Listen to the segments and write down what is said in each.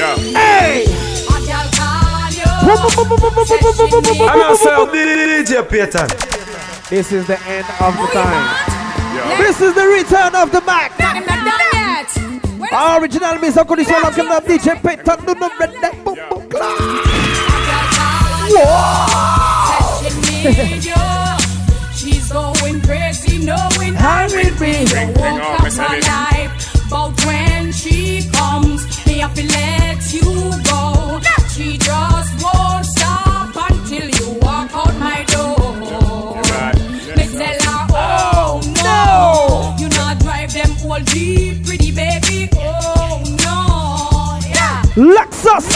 Yeah. Hey! And also DJ Payton. This is the end of the time. This is the return of the Mac. Original Miss Condition of the DJ Payton. No, no, red, that, boom, boom, She's going crazy, knowing I will be the walk of my life. But when she comes, me have to let you go. She just won't stop until you walk out my door. Me tell her, oh, oh no, you not drive them all deep, pretty baby. Oh no, yeah. Lexus!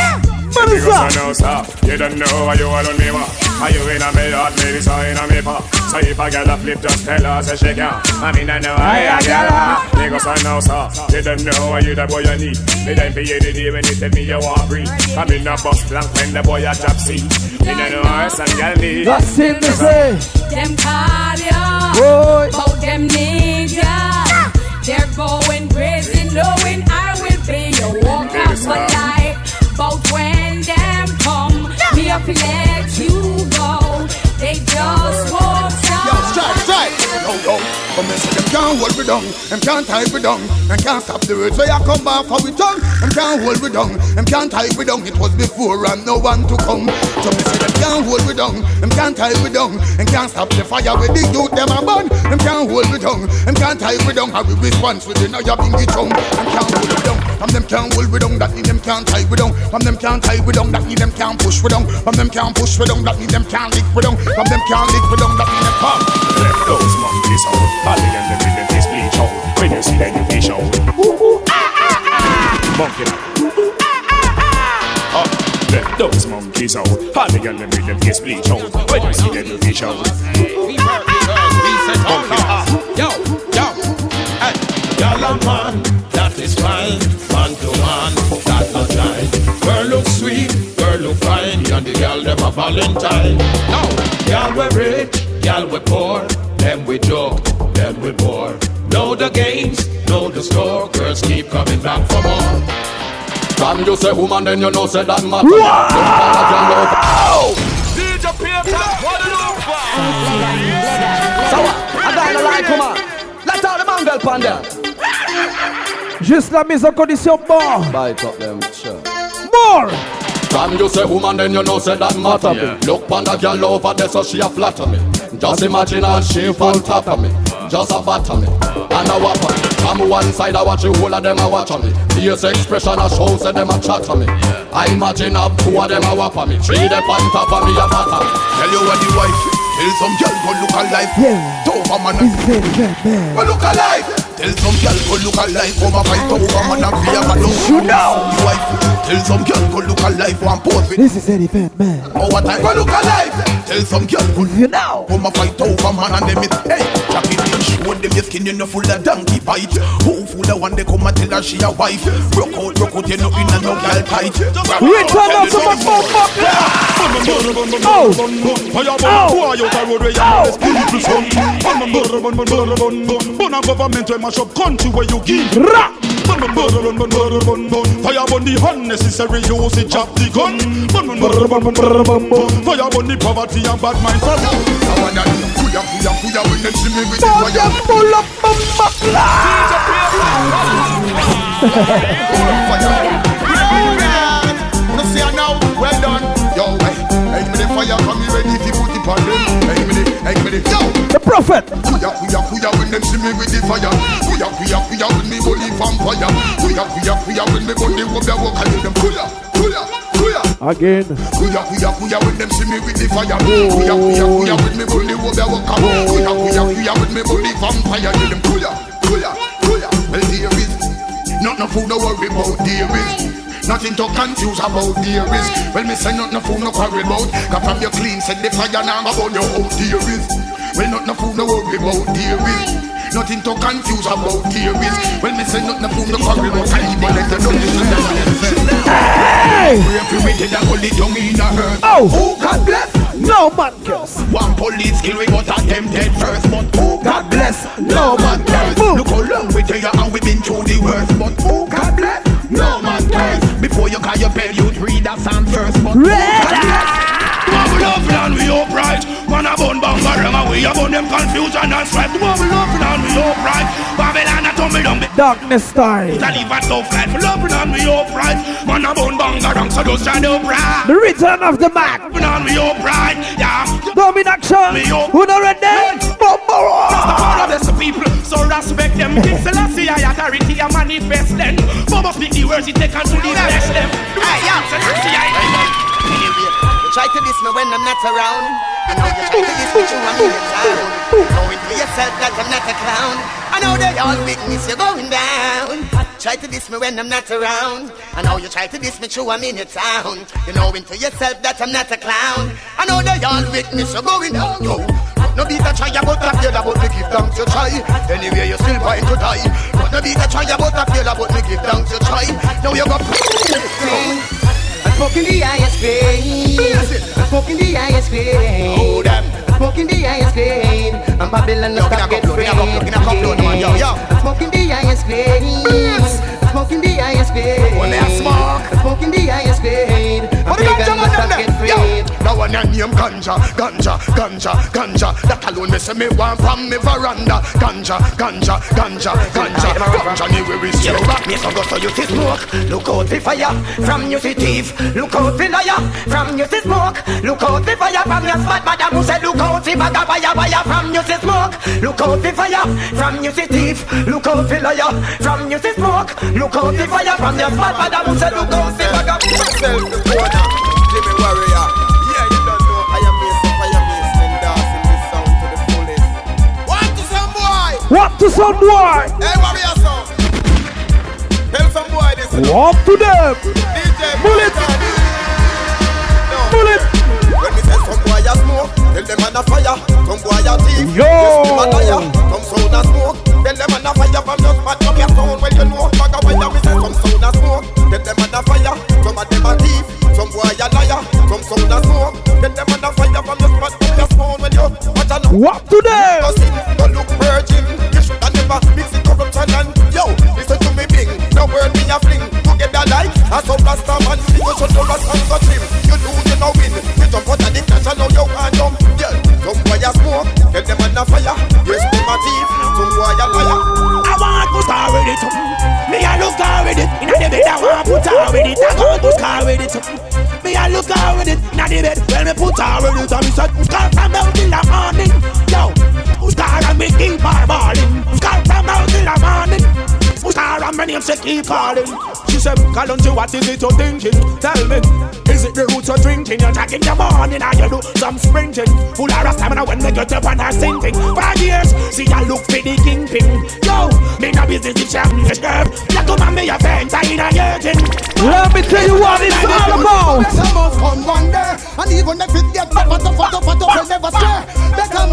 Because I you don't know why you all on me, ma. Are you in a me heart, maybe so in a me pa. So if I get a flip, just tell her, say she can. I mean, I know I, I get her. Because I know, sir, you don't know why you the boy you need. Me time for you the day when you tell me you want breathe. I'm in a bus blank when the boy a drop seat. Me no know her, some girl need. That's it, they say. Them call ya Boy. About them niggas They're going crazy knowing I will be your walk of my life But when them up let you go They just won't stop. Yo, strike. Yo, yo. Come and say them can't hold me down, them can't tie me down, them can't stop the words where I come back for we tongue. Them can't hold me down, them can't tie me down. It was before and no one to come. So me say them can't hold me down, them can't tie me down, them can't stop the fire with the youth them a burn. Them can't hold me down, them can't tie me down. How we response with the now you bingy tongue. Them can't hold me down, from them can't hold me down. That mean them can't tie me down. From them can't tie me down. That mean them can't push me down. From them can't push me down. That mean them can't lick me down. From them can't lick me down. That mean them can't. Let those monkeys out. Holly and the rhythm is bleach out. When you see them, you fish out. Monkey now. Up. Let those monkeys out. Holly and the rhythm is bleach out. When you see them, you fish out. Monkey now. Yo, yo, hey. And man, that is fine. Man to man, that not right. Girl look sweet, girl look fine, and the girl them a Valentine. No, girl we rich, girl we poor, them we joke, them we bore. Know the games, know the score. Girls keep coming back for more. From you say woman, then you know say that matter. Wow! DJ Peter, what it look for? So what? I got a line, come on. Let out the mangle pan there. Juste la mise en condition mort. Bite up them, sure. More! From you say woman, then you know say that matter me. Look on the girl over there, so she a flatter me. Just imagine her she on top of me, just a batter me, and a whopper me. From one side I watch the whole of them a watch on me. Face expression a show say them a chatter me. I imagine have two of them a whopper me, three them on top of me a batter me. Tell you what the wife Tell some girl go look alive Yeah. Over man It's very, very. Go look alive Tell some girl go look alive Come a fight over man and fear man You know. Wife Tell some girl go look alive One pose with This is Eddie Van Man. Oh, over time go look alive Tell some girl go You know. Come a fight over man and them it Hey Jackie Dean show them your skin You know full of donkey bite Who full of one they come and tell her she a wife Broke out, broke out You know in a no girl tight Return out to my phone, fuck yeah! Oh! Oh! Oh! Bun a government we mash up country where you give Ra! Bun bun bun bun bun bun bun Fire burn the unnecessary usage of the gun Bun bun bun bun bun bun bun Fire burn the poverty and bad mind for I wanna Kuya kuya kuya when them see me with the Fuck fire yeah, pull up my buckler! No see her now, well done. Yo, hey, hey, me the fire, come me ready to put it on them. Hey, me hey, me the, yo. The prophet! Kuya, kuya, kuya, when them see me with the fire. Kuya, kuya, kuya, when me body vampire. Kuya, kuya, kuya, when me body go be walk, do them kuya, kuya. Again. Kuya, kuya, kuya, when them see me with the fire. Kuya, kuya, kuya, when me body go be walk, Kuya, kuya, kuya, when me body vampire, do them kuya, kuya, kuya. Well, there is not no food, no worry about there is. Nothing to confuse about is. Well, me say not no food, no quarrel about. Cause from your clean, said the fire now about your own is. Well, not no food, no worry about is. Nothing to confuse about is. Well, me say not no food, no quarrel about. I even let you know this Hey! Pray for me till I hold it down in a hurt. Oh! Oh, God bless. No man curse! One police kill we got attempted first, but who God bless, No man curse. Look how long we tell you and we been through the worst, but oh God bless, No man curse. Before you call your bell, you'd read that psalm first. But we love and we upright. Man a bun bang and we a bun them confusion and strife. We love and we upright. Babylon a tumble down. Darkness time. To live a tough life. We love and we upright. Man a bun bang so just try to upright. The return of the Mac. And we upright. Yeah. Domination. Who not ready? Bumbo. Just the power of the people. So respect them. King Selassie I authority a manifest them. Mama speak the words he take and to the flesh them. Hey, yeah. Selassie I try to diss me when I'm not around. I know you try to diss me through a million times. Knowing for yourself that I'm not a clown. I know they all witness you going down. Try to diss me when I'm not around. I know you try to diss me through a minute town. You knowing to yourself that I'm not a clown. I know they all witness you going down. Yo. No beat a try about a fail about me give thanks you try. Anyway you still going to die. But no beat a try about a fail about me give thanks you try. Now you go. Smoking the highest grade. I'm smoking the highest grade. Oh, them. I'm smoking the highest grade. I'm Babylon, no stop get. I'm smoking the highest grade. I'm smoking the highest grade. When I smoke, I'm smoking the highest grade. I'm pagan, no stop get free. Now when I name ganja, ganja, ganja, ganja. That alone me say me want from me veranda. Ganja, ganja, ganja, ganja. Ganja me we receive Me so go so you see smoke. Look out the fire From you see thief. Look out the liar From you see smoke. Look out the fire From your spot. Madam who said look out the bag of fire fire From you see smoke. Look out the fire From you see thief. Look out the liar From you see smoke. Look out the fire From your spot. Madam who said look out the bag of Myself the Jimmy Warrior Yeah you don't know I am Mason Fire Mason Dancing this sound to the fullest One to some boy What to some boy? Hey Warrior Tell some boy this What to them? DJ Bullet. No Bullet. When say some boy a smoke, tell them man a fire. Some boy a thief, Yo. yes them a liar. Some sound a smoke, tell them man a fire from your spot up your sound when you know. Bag a wire, me say some sound a smoke, tell them man a fire. Some of them a thief, boy a liar. Some sound a smoke, tell them fire from your spot up your when you watch a look. What to keep calling. She said, Kalonji, what is it you're thinking? Tell me, is it the roots you're drinking? You're tagging your morning and you do some sprinting. Full of stamina when they get up and are sinking. Five years, see I look for the kingpin. Yo, me no business if I'm the herb. Like come and me a friend, I ain't a yurtin. Let me tell you what it's all about. Better must come one day, and even if it get fat, fat, fat, fat, we'll never stay.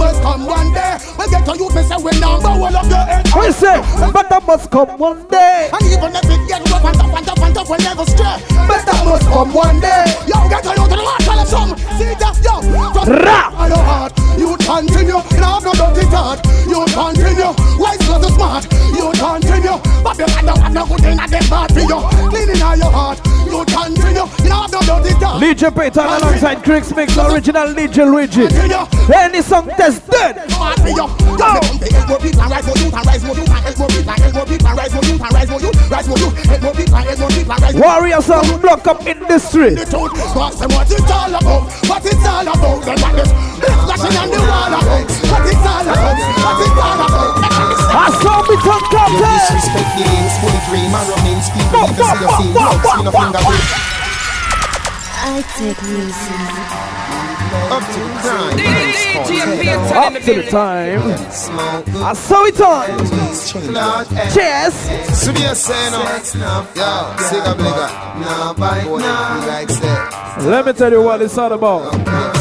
Better must come one day. We get to you, me say we number one of the earth. We say, but that must come one day. And even if it get rough and tough and tough and tough, we'll never stray. Better must come one day. Yo, get to you to the heart, tell us some. See that, yo. From Ra. your heart, you continue. You have no dirty thought. You continue. Wise not smart. You continue. But you don't have no good thing at the heart for you. Cleaning all your heart. You continue. You have no dirty thought. DJ Payton alongside Crix Mix, original DJ Luigi. Any song that's dead. Heart for. Go. More people and rise more youth and rise more youth and more people and more people and rise more youth and rise more youth. Rise more youth. Help more people and more people and rise Warrior song block up industry. the truth. Cause them what it's all about. What it's all about. Them what this flashing on the wall about. What it's all about. What it's all about. I saw me talk top ten. Disrespect the links, fully dream, and remains people I take music. Up to crime. Up to the time. I saw it on. Cheers. Let me tell you what it's all about.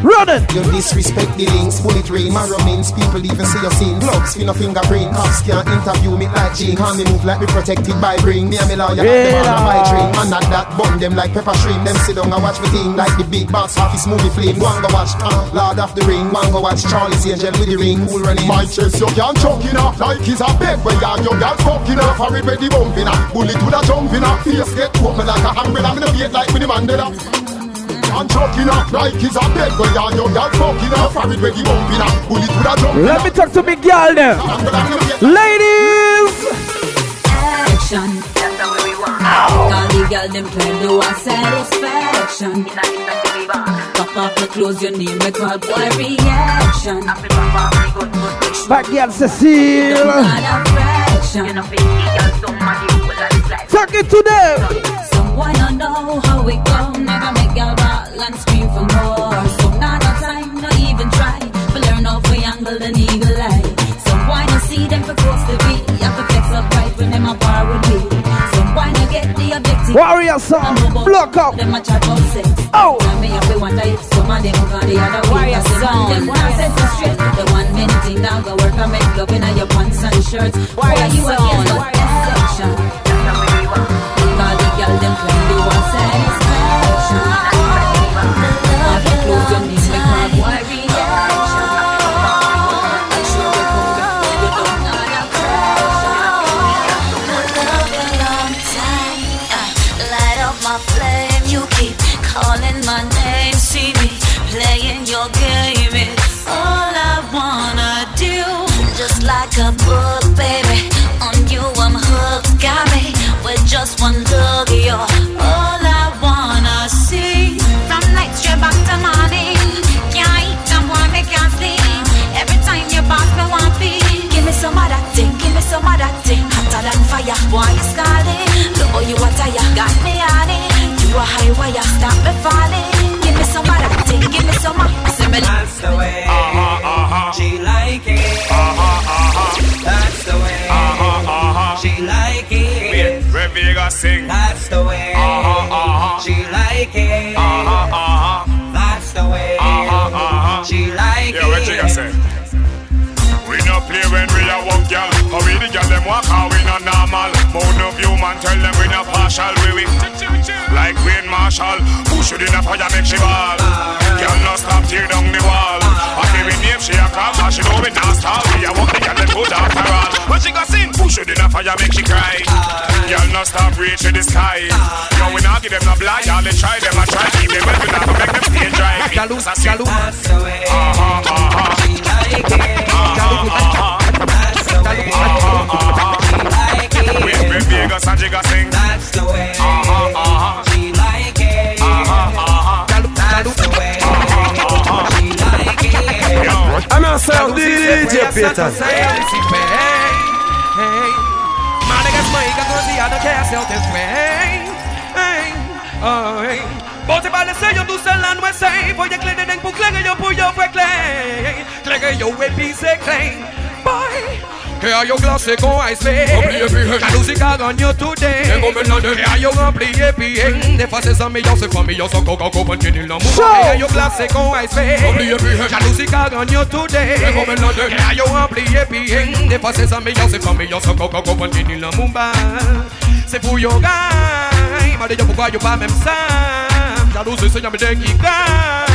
Running. You disrespect the links, bullet rain, man remains people even see your scene. Gloves, spin a fingerprint, cops can't interview me like Gene. Can me move like me protected by ring. Me and me lawyer, yeah. them on my train. Man, not that bun them like pepper shrimp. Them sit down and watch me thing like the big box office movie flame. Go and go watch uh, Lord of the Ring. Go and go watch Charlie's Angel with the ring. Cool running. My chest you can't choke enough like it's a bed where you your girl fucking off. I ready bumping up. Bullet with a jumping up. Face get open like a umbrella. I'm in a beat like Winnie Mandela. And choking up like it's a bed where you your girl fucking off. I ready bumping up. Bullet with a jumping Let me talk to big girl there. Ladies. Action. That's the way we want. All the girl them claim they want satisfaction. Pop off the clothes, your name me call boy reaction. Back girl Cecile. Talk it to them. Someone don't know how we go. Never make girl ball and scream for more. So now no time, not even try. For learn how we angle the eagle eye. So why to see them for close to be. I have to flex up right when them a bar with me. So why to get the objective. Warrior song. Block up. Them a chat about sex. Oh. Now me have to wonder if some of them got the other way. Warrior Cause them song. Them not set to straight. The one minute thing now go work and make love in your pants and shirts. Warrior Boy, you song. Sing. That's the way uh-huh, uh-huh. she like it. Uh-huh, That's the way she like Yeah, what you it. gonna say? We no play when we a walk, girl. How we the girl them walk, how we not normal. Mode no human, tell them we not partial. We we like Queen Marshall. Who should in a fire make she ball? Girl no stop tear down the wall. I give me name she a call, but she know we not stall. We a walk the girl good after all. When she go sing, who should in a fire make she cry? Girl no stop reach to the sky. Yo, we not give them no blind, all they try them a try. Keep them well, we not go make them stay dry. It. That's the way Uh-huh, uh-huh. jigga, sa jigga sing. That's the way. Uh-huh, uh-huh. She like it. Uh-huh, uh-huh. That's the way. Uh-huh, uh-huh. She like it. Yo. I'm your sound DJ Peter. Madagas maiga I'm quer seu teu bem. Ei, ei. Vos te parece yo tu se la nuece Voy a clen en en bucle que yo puyo Que a yo glase con ice oh, babe Jalousica ganó today. Tengo melade Que a yo amplié bien De fases a mi yo se familia So coca coca tiene la mujer Que a yo glase con ice babe Jalousica ganó today. Tengo melade Que a yo amplié bien De fases a mi yo se familia So coca coca tiene la mumba Se fuyo gai madre yo poco a yo pa mem sam Jalousie se llame de kika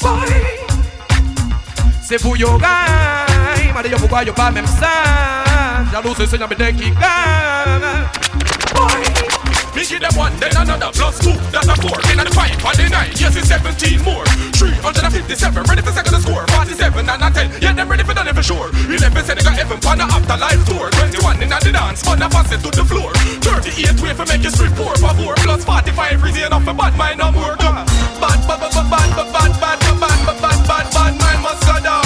Boy. C'est pour yoga Mare yo poco a yo pa sam La luz enseña me giga Boy Me give them one, then another plus two. That's a four. In the five, on the nine, yes it's seventeen more. Three hundred and fifty-seven, ready for second to score. Forty-seven and a ten, yeah them ready for done for sure. Eleven said they got heaven on the afterlife tour. Twenty-one in the dance, man a pass it to the floor. Thirty-eight way for make you strip four for four plus forty-five reason enough for bad mind no more. Bad, bad, bad, bad, bad, bad, bad, bad, bad, bad, bad, bad, bad mind must go down.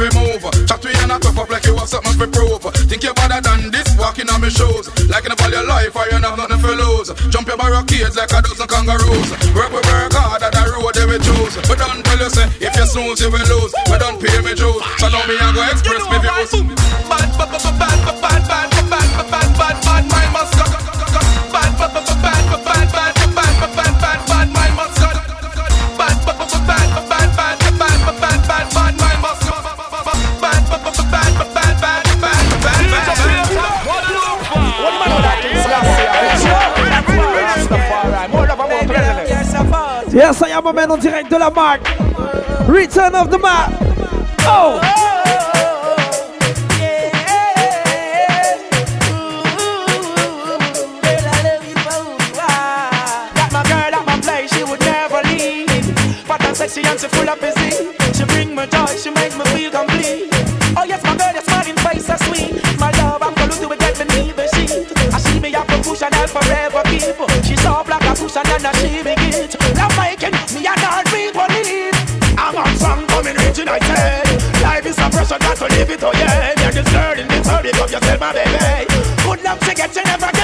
And I watch you every move. Chat to you and I tough up like you have something to prove. Think you're better than this, walking on my shoes. Like in the valley of life, I ain't have nothing for lose. Jump your barricades like a dozen kangaroos. Work with work hard at the road they will choose. But don't tell you say, if you snooze you will lose. But don't pay me dues. So now me I go express me views. Bad, bad, bad, bad, bad, bad, bad, bad, bad, bad, bad, bad mind must go. Bad, bad, bad, bad, bad, bad, bad, bad, bad, bad, bad, bad, Yes, I am a man en direct de la marque. Return of the map. Oh! And she full of. She bring me joy, she make me feel complete. Oh yes, my girl, your smiling face sweet. My love, I'm gonna do it, get beneath the sheet. I see me a push and forever to live it, oh yeah. You're just learning this, hurry up yourself, my baby. Good luck to get you never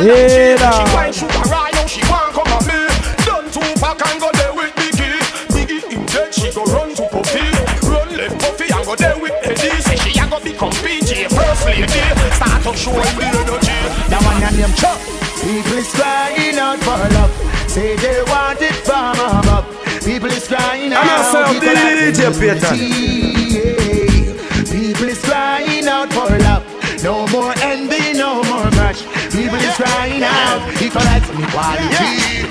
Yeah, She nah. wine sugar right oh, now she want come at me Done two pack and go there with Biggie Biggie in dead she go run to Puffy Run left Puffy and go there with Eddie Say she a go become PJ first lady Start to show him the energy That one and them chop. People is crying out for love. Say they want it from above. People is crying out. Sir, People DJ Payton. People is crying out for love. No more People is crying out. Equalize and equality.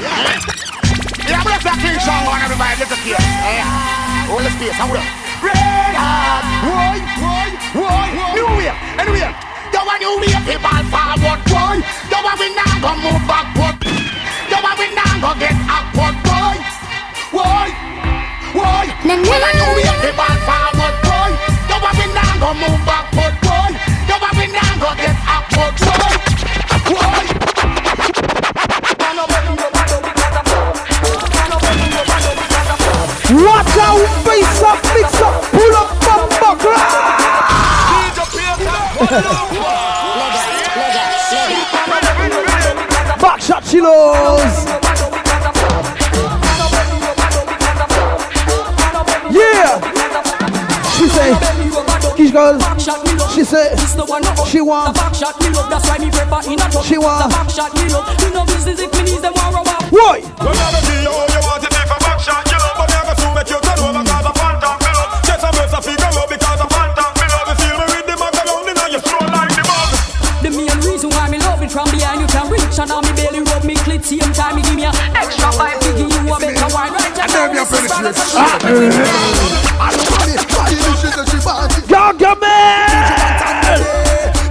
Yeah, I'm gonna play King song on everybody, listen to it. Yeah, hold the space, hold up. Red hot, boy, boy, boy New way, anyway You want new way, people forward, boy You want we now go move backward. You want we now go get upward, boy Boy, boy You want new way, people forward, boy You want we now go move backward, boy You want we now go get Back shot, chilos. Yeah. She say, Kish girl. She say, she want. She want. Why? Rub me clit same time me give me a extra five to give you a better wine right now. Gargamel!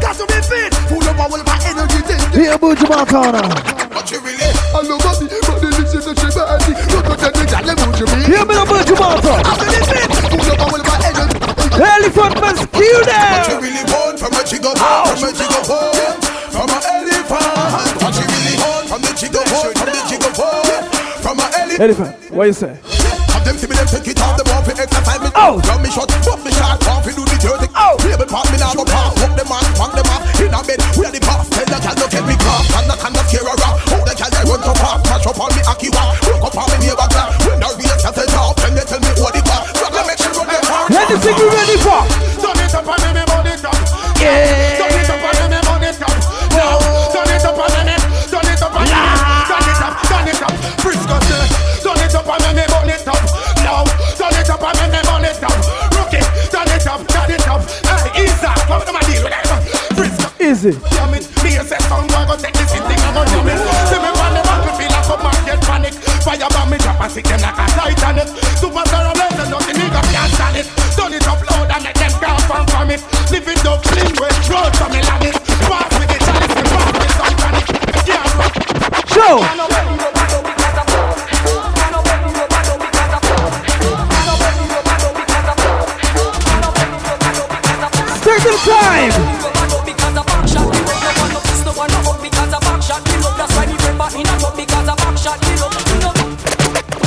Got to be fit, full of power, my energy thing. Here, Buju Montana. But you really, I love me, but the listen to she body. Look at the gal, would you be? Hear me, Buju Montana. I'm really fit, full of power, my energy. Elephant mosquito. What you really want from a chico, from a chico elephant. What you say? Have them see me them take it off the ball for exercise me. Oh. Run me shot, bump me shot, off me do the dirty. Oh. Table part me now go pass, hook them on, bang them off. In a bed, we the boss. Tell the gal no get me caught, and the kind of fear a rock. How the gal they run to pass, catch up on me aki walk, broke up on me neighbor clap. When the real self is off, then they tell me what it was. Rock and make sure run them hard. Anything you ready panic. Fire bomb me drop and sick them like a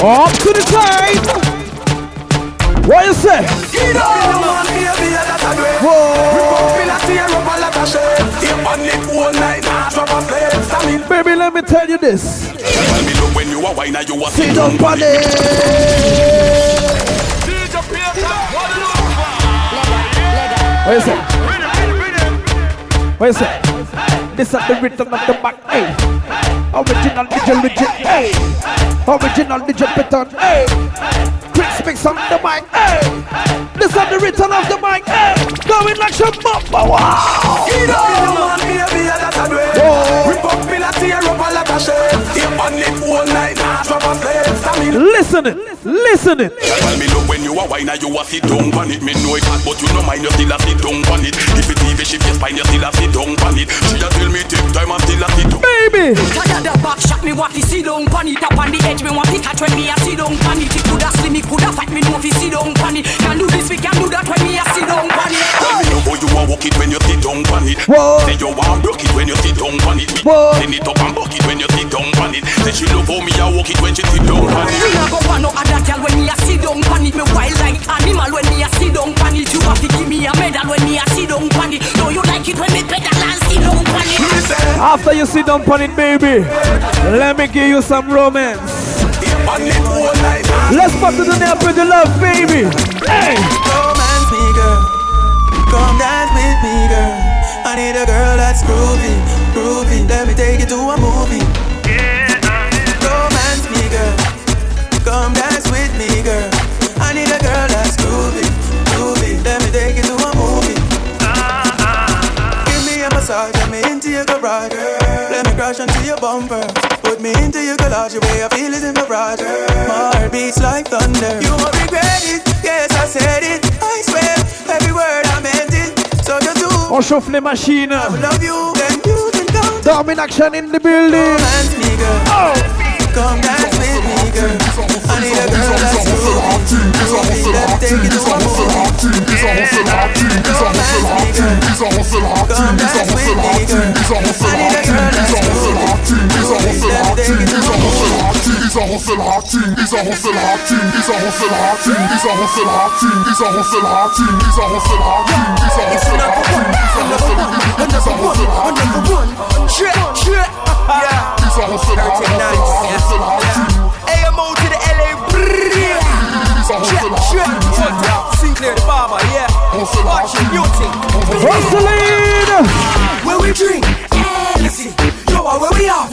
Up to the time. What you say? Whoa. Baby, let me tell you this. When you are wine you are Sit down, buddy. What you say? What you say? This is the rhythm of the back, hey. Original DJ legit, hey. Original DJ pattern, hey. Chris mix on the mic, hey. This is the rhythm of the mic, hey. Going like some bumper, wow. Get on, baby, that's a way. Rip up me like tear up a lot of shit. Tape on it all night, nah, drop a flame. Stamina. Listening, listening. Tell me look when you are wine you are sit down on it. Me know it but you know mind you still a sit down on it. If it TV shift your spine, you still a sit down on it. She a tell me take time and still a sit down. Baby. Tired shot me want to sit down pan it up on the edge me want to catch when me a sit down pan it. It coulda slim, it coulda fat me know fi sit down pan it. Can do this, we can do that when me a sit down pan it. Tell me look how you a walk it when you sit down on it. Whoa. Say you want broke it when you sit down on it. Me Whoa. Clean it up and buck it when you sit down on it. Say she love how me a walk it when she sit down on Me it. nah go want no other girl when me a sit down pan it. Me wild like animal when me a sit down pan it. You have to give me a medal when me a sit down pan it. Know you like it when me After you sit down on it, baby, let me give you some romance. Let's pop to the nail with the love, baby. Hey. Romance me, girl. Come dance with me, girl. I need a girl that's groovy, groovy. Let me take you to a movie. Bumper. Put me into your garage, the way I feel is in my garage. My heart beats like thunder. You won't regret it, yes I said it. I swear, every word I meant it. So just do. On chauffe les machines. I love you, then you can count. Domin action in the building. Romance me, girl. Oh. Come dance with me, girl. I need a girl that's groovy. groovy. Let me take you to a movie. Romance me, girl. Come dance with me, girl. I need a girl that's groovy. groovy. Let me take you to a movie. He's a hustle hard team, he's a hustle hard team, he's a hustle hard team, he's a hustle hard team, he's a hustle hard team, he's a hustle hard team, he's a hustle hard team, he's a hustle hard team, he's a hustle hard team, he's a hustle hard team, he's a hustle hard team, AMO to the LA. Brrrr. he's a hustle hard Trip, team, trip. Sinclair the barber, yeah. Watch your beauty. Hustling. Where we drink. Yo, uh, where we are,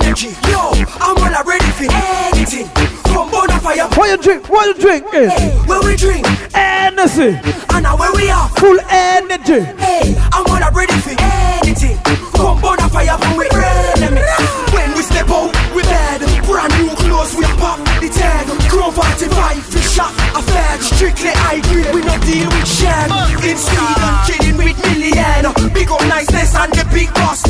energy. Yo, I'm well ready for anything. From bonfire, fire What you drink? What you drink? hey, where we drink, Energy. and now where we are. Full energy. Hey, I'm well ready for anything. From bonfire, when we enemies. When we step out, we bad. Brand new clothes, we pop the tag. Chrome 45, fish shot, a fag. Strictly high grade, we not deal with shag. In Sweden, kidding with million. Big up niceness and the big boss.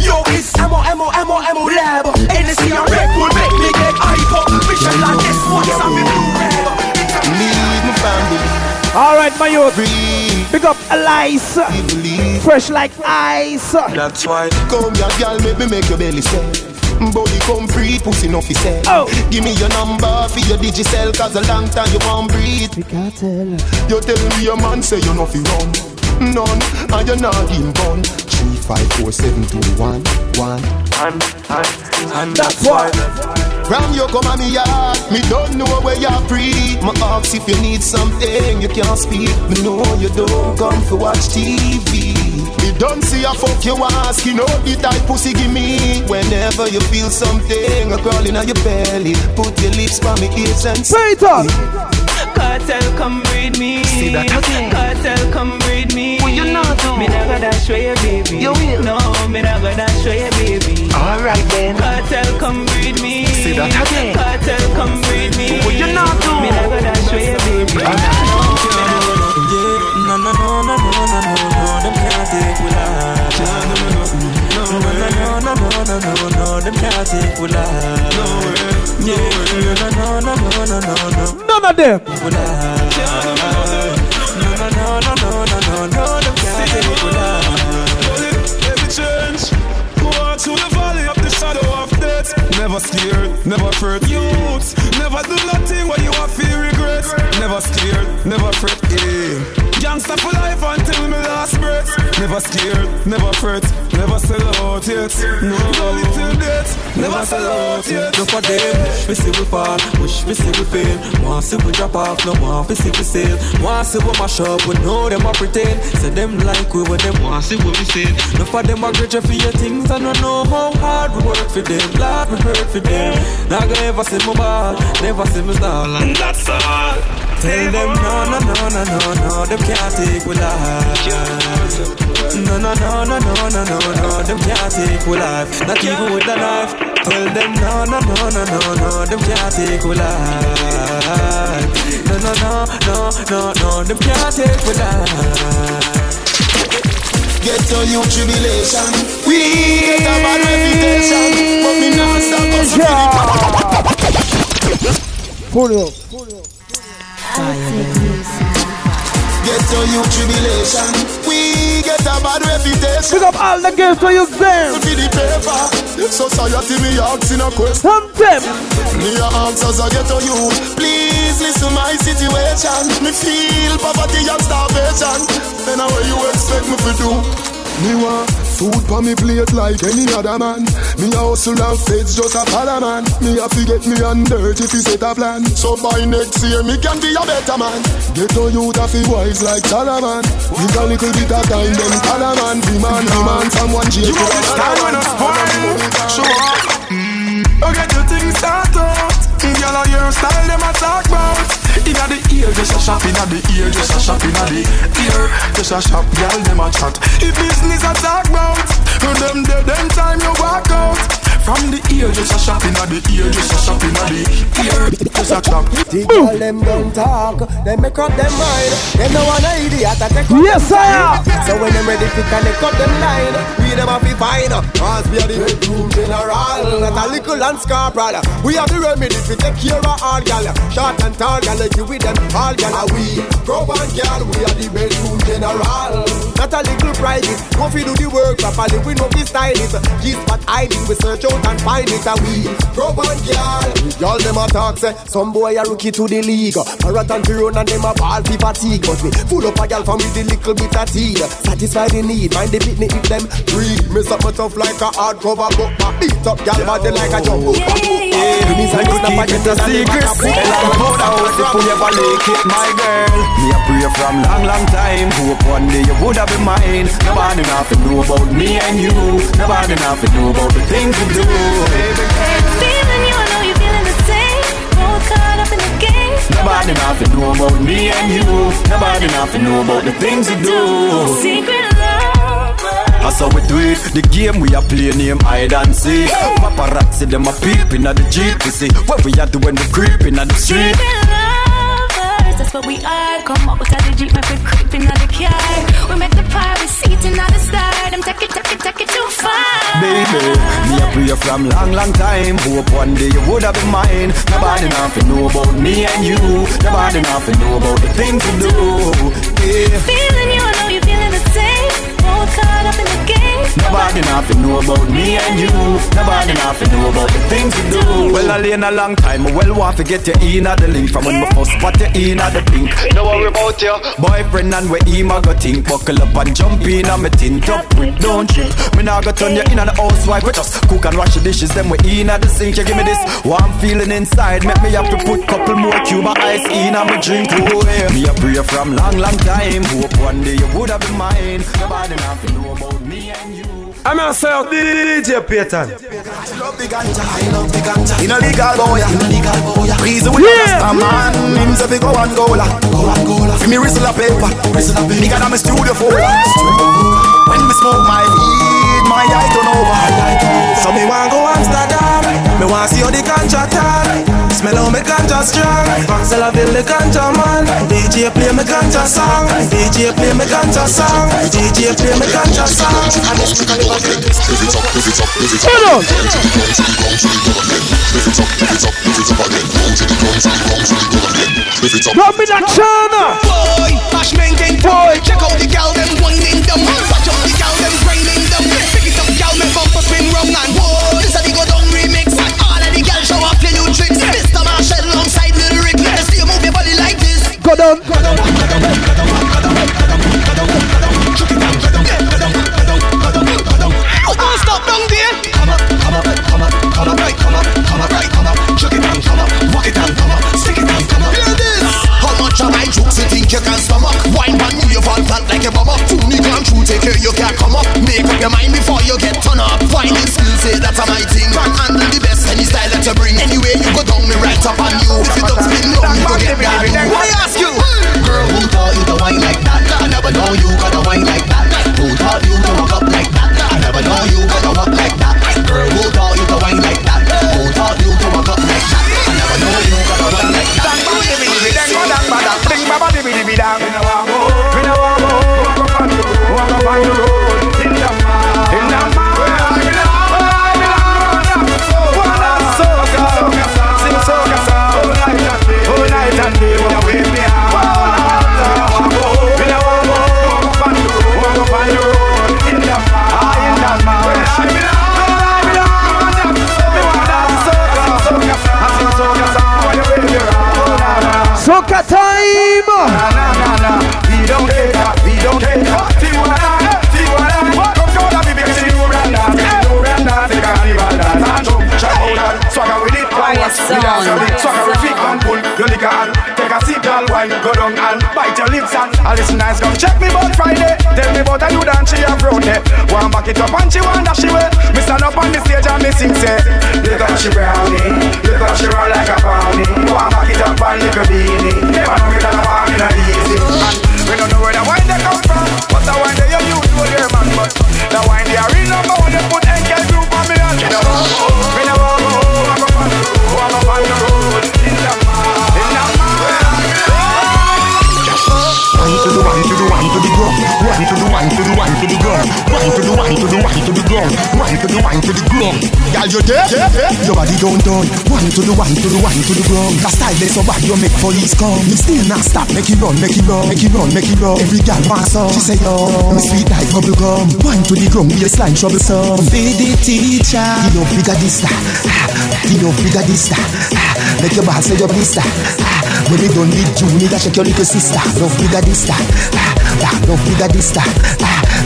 Yo, it's ammo, ammo, ammo, ammo lab. NSC and Red Bull make me get hype up. Mission like this, what's up in blue red? Leave my family. All right, my youth. Big up Elias. Fresh like ice. That's why. Come here, girl, make me make your belly swell. Body come free, pussy no fi sell. Oh. Give me your number for your digicel, cause a long time you won't breathe. You tell me your man say you no fi run. None, and you're not in bun. Three, five, four, seven, two, one, one. And, and, and That's why. Ram you come on me yard, me don't know where you're free. My ask if you need something, you can't speak. Me know you don't come for watch TV. Me don't see a fuck you ask, you know the type pussy give me. Whenever you feel something a crawling on your belly, put your lips by me ears and Say it up. Cartel, come breed me. See that again. Cartel, come breed me. What you not do? Me never dash away, baby. You will. No, me never dash away, baby. Alright then. Cartel, come breed me. See that again. Cartel, come breed me. What you not do? Me never dash away, baby. No, no, no, no, no, no, no, no, them can't take we life. No, no, no, no, no, no, no, no, no, them can't take we life. No way, yeah, no, no, no, no, no, no, no, None of them. we life. No, no, no, no, no, no, no, no, them can't take we life. Every change, walk through the valley of the shadow of death. Never scared, never fret. Youths, never do nothing what you have feel regret. Never scared, never fret. Yeah. Youngster for life until my last breath. Never scared, never fret, never sell out yet. No, till death, never sell out yet. No for them, we see we fall, wish we see we fail. Want see we drop off, no want we see we sail. Want see we mash up, we know them a pretend. Say them like we when them want see we say. No for them a grudge for your things, I know how hard we work for them. Lord, me hurt for them. Not gonna ever see my ball, never see me stall, and that's all. Tell them no, no, no, no, no, no, them can't take we life. No, no, no, no, no, no, no, no, them can't take we life. Not even with the knife. Tell them no, no, no, no, no, no, them can't take we life. No, no, no, no, no, no, them can't take we life. Get to you tribulation. We get a bad reputation, but me not stop us. Pull it up. Get to you tribulation. We get a bad reputation. Pick up all the girls for you them. For the paper. Society me asking a question. Some them. Me answers I get to you. Please listen my situation. Me feel poverty and starvation. Then how you expect me to do? Me want food for me plate like any other man. Me a hustle and faith just a follow man. Me a forget me and dirt if he set a plan. So by next year me can be a better man. Get on you to feel wise like Solomon. Give a little bit of time then follow man. Be man, be man from one J to Style when I spoil, show up. Oh, get your things start out. Girl, your style them a talk about. Inna the ear, just a shop. Inna the ear, just a shop. Inna the ear, just a shop. Girl, them a chat. If business a talk about, them dead, them time you walk out. From the ear, just a shop. Inna the ear, just a shop. Inna the ear, just a shop. The girl them don't talk, they make up them mind. Them no want a idiot to take up Yes, them I time. So when them ready to connect up them line, we them have to find. Cause we are the bedroom general, not a little and scarpral. We have the remedy to take care of all gal, short and tall gal, like you with them all gal. And we grow and gal, we are the bedroom general, not a little private. Go fi do the work properly, we know we style it. G-spot hiding, we search out and find it. And we grow and gal, y'all them a talk say some boy a rookie to the league. Marathon to run and them a ball fi fatigue, but we full up a gal from with the little bit of tea. Satisfy the need, mind the picnic if them breathe. Me up my tough like a hardcover book, my beat up gal body like a jump. Yeah, me say good Keep it a secret. Tell the powder house if we ever leak it, my girl. Me a pray from long, long time. Hope one day you woulda be mine. Nobody nothing know about me and you. Nobody nothing know about the things we do. Baby girl. Feeling you, I know you're the same. All caught up in the game. Nobody nothing know about me and you. Nobody nothing know about the things we do. Secret love. That's how we do it. The game we a play name hide and seek. Paparazzi them a peep inna the jeep. We see what we a do when we creep inna the street. Secret lovers, that's what we are. Come up with the jeep, my friend creeping on the car. We make the pirate seat in the star. Them take it, take it, take it too far. Baby, me a pray from long, long time. Hope one day you woulda be mine. Nobody nothing know about me and you. Nobody nothing know about the things we do. Yeah. Feeling you, I know you're feeling the same. All caught up in the game. Nobody nothing know about me and you. Nobody nothing know about the things we do. Well, I lay in a long time. Well want to get you in at the link from when we first spot you in at the pink. Don't worry about your boyfriend and where he ma go think. Buckle up and jump in and me tint up with don't trip. Me nah go turn you in on the housewife. We just cook and wash the dishes. Then we in at the sink. You give me this. What I'm feeling inside. Make me have to put couple more Cuba ice in and me drink. Oh, yeah. Me a pray from long, long time. Hope one day you woulda been mine. Nobody nothing know about me and you. I'm myself, DJ Payton. love the ganja, I love the ganja. In a legal boy, in a legal boy. Reason with Yeah. a man, him say fi go Angola, go Angola. Fi me whistle a paper, whistle a paper. Nigga, I'm a studio folder. When me smoke my weed, my eye turn over. So me want go Amsterdam Me want see how the ganja tan Smell how me ganja strong. Marcella the ganja man. DJ play me ganja song. DJ play me ganja song. DJ play me ganja song. And it's Hold on. Drop me that China. Boy, bash men done. One to the one to the one to the ground. That style they so bad. you make police come. Me still not stop, make it run, make it run, make it run, make it run. Every girl wants up. She say, oh, me sweet like bubble gum. One to the ground, be a slime troublesome. Be the teacher. He no bigger this star. He no bigger this star. Make your boss say your blister. Ah, When we done with you, need to check your little sister. No bigger this star. no bigger this star.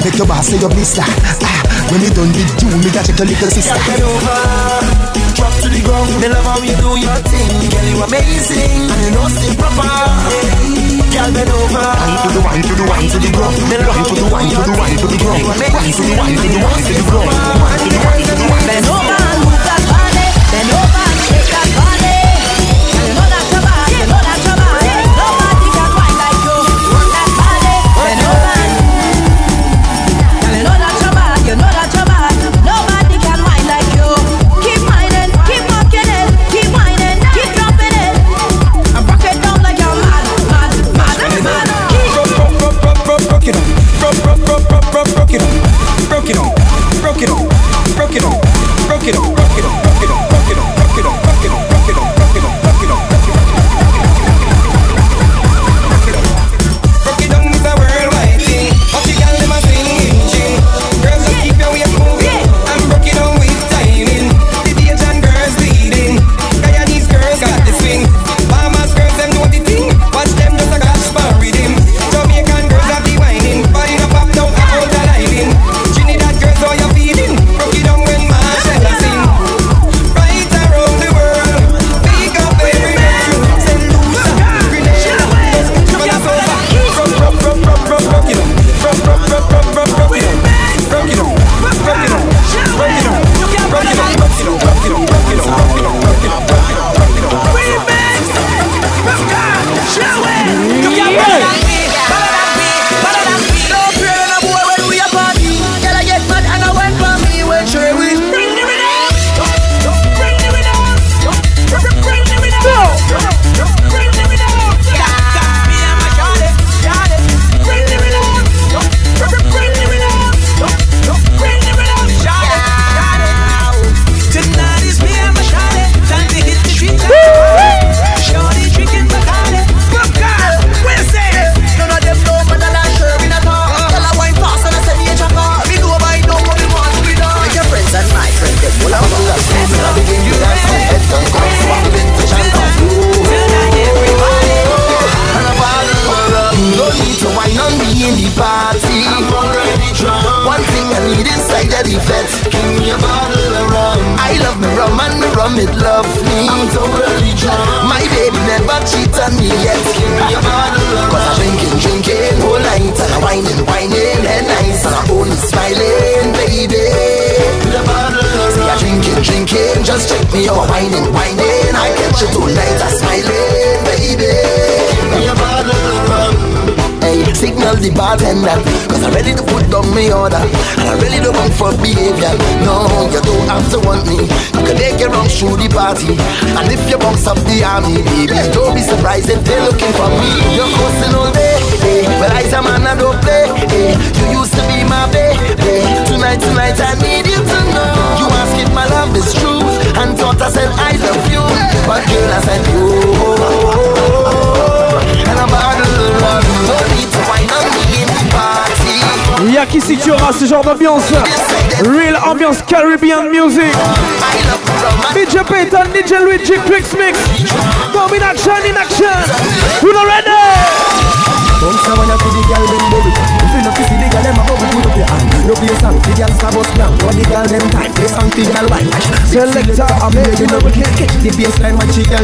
Make your boss say your blister. Ah, When we done with you, need to check your little sister the ground. Me love how you do your thing, girl, you amazing. And you know still proper. Girl, bend over. Wine to the wine to the wine to the ground. Me love how to the your thing, girl, you amazing. Wine to the wine to the wine to the ground. Wine to the wine to the wine to the ground. Bend over.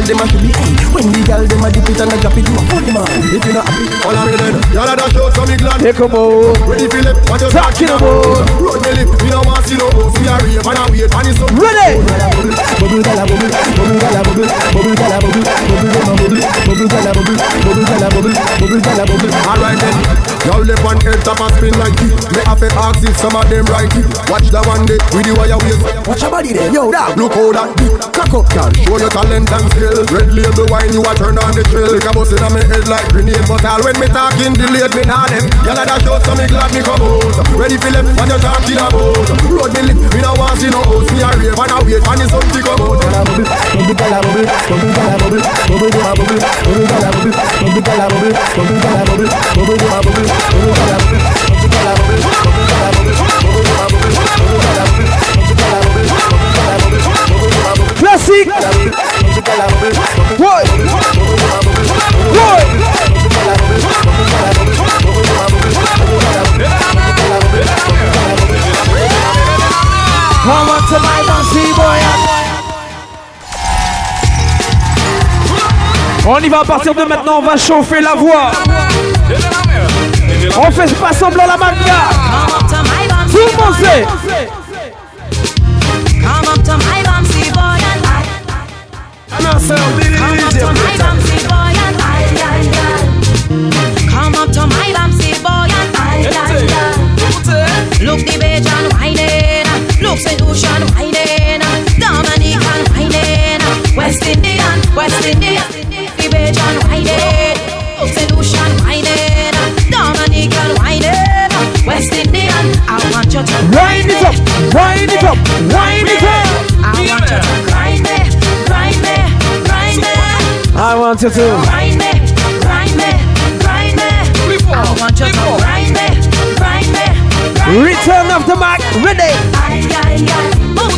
Them a be. When the girl them a dip it And a drop it You a the man If you not out So me glad Here come on Ready for lip What you Talking about? Road me lip Me no want see no host Me a rave And a wait. And it's up Ready? Bubble gala bubble. Bubble gala bubble. Bubble gala bubble. Bubble gala bubble. Bubble gala bubble. Bubble gala bubble. Bubble gala bubble. Alright then, y'all left one head top and spin like it. Me have to ask if some of them right it. Watch the one day. With the wire waist. Watch your body there, yo, dog. Look how that dick cock up, girl. Show your talent and skill. Red label wine, you a turn on the trail. A bust in my head like grenade, but all when me talking delayed, me nah them. Y'all dash out, so me glad me come out. Ready for left, what you talking about? Road me lip, me no want see no host. Me a rave and a wait, and it's something come out. Classic. Come on to my dancing boy. On y va à partir de maintenant, on va chauffer la voix. On fait pas semblant la manga. Tout le monde sait. Come up to my bouncy boy and I Come up to my bouncy boy and I, I, I. Come up to my bouncy boy and I, I, I. Look the beach and whining Lucian whining Dominican whining West Indian, West Indian and whining St. Whining Dominican whining West Indian I want you to Wind it up, wind it up, wind it up. I want you to grind me, grind me, grind me. I want you to. Grind me, grind me, grind me. I want you to grind me, grind me, grind me. Return of the Mac, ready yeah.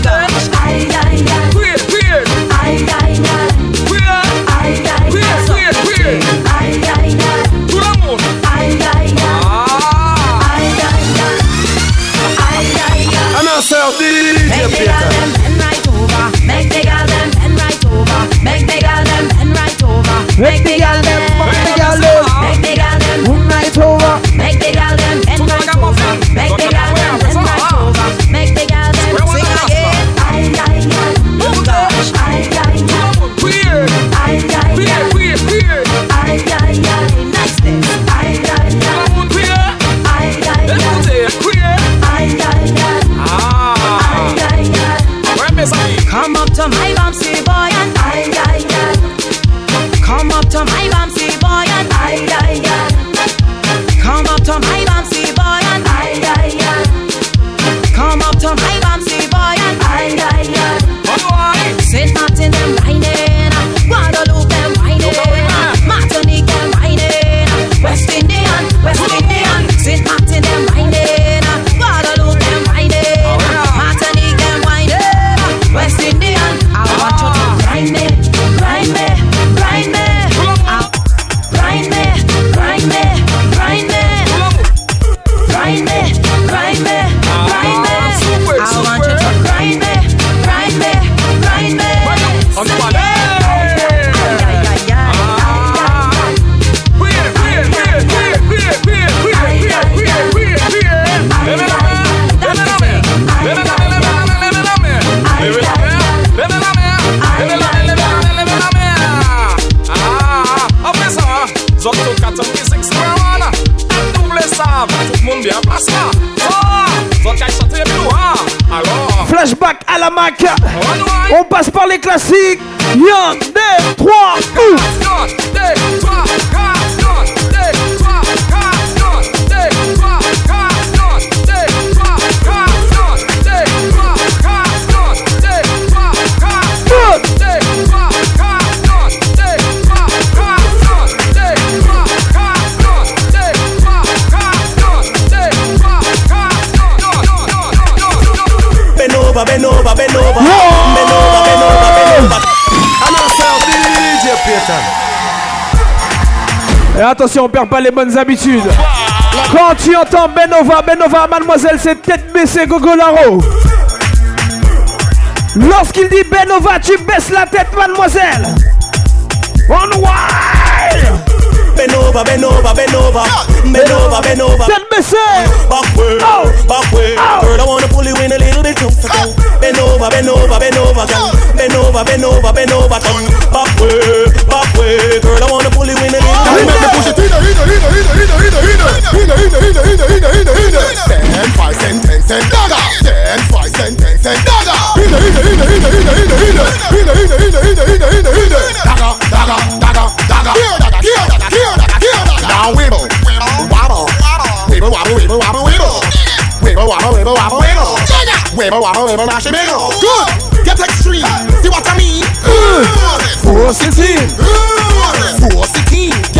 Attention, on perd pas les bonnes habitudes. Quand tu entends Benova, Benova, mademoiselle, c'est tête baissée, Gogolaro. Lorsqu'il dit Benova, tu baisses la tête, mademoiselle. On wild. Benova, Benova, Benova, Benova, Benova. Tête baissée. Backway, oh. backway. Oh. Girl, I wanna pull you in a little bit closer. Benova, Benova, Benova, Benova, Benova, Benova. Backway, backway. Girl, I wanna Ten, five, ten, ten, ten, dagger. Ten, five, ten, ten, ten, dagger. Dagger, dagger, dagger, dagger. Here, dagger, here, dagger, here, dagger, here, dagger. Now wibble, wobble, wibble, wobble, wibble, wobble, wibble. Wibble, wobble, wibble, wobble, wibble. Wibble, wobble, wibble, mash it, wiggle. Good. Get extreme. See what I mean? Force it in. Force it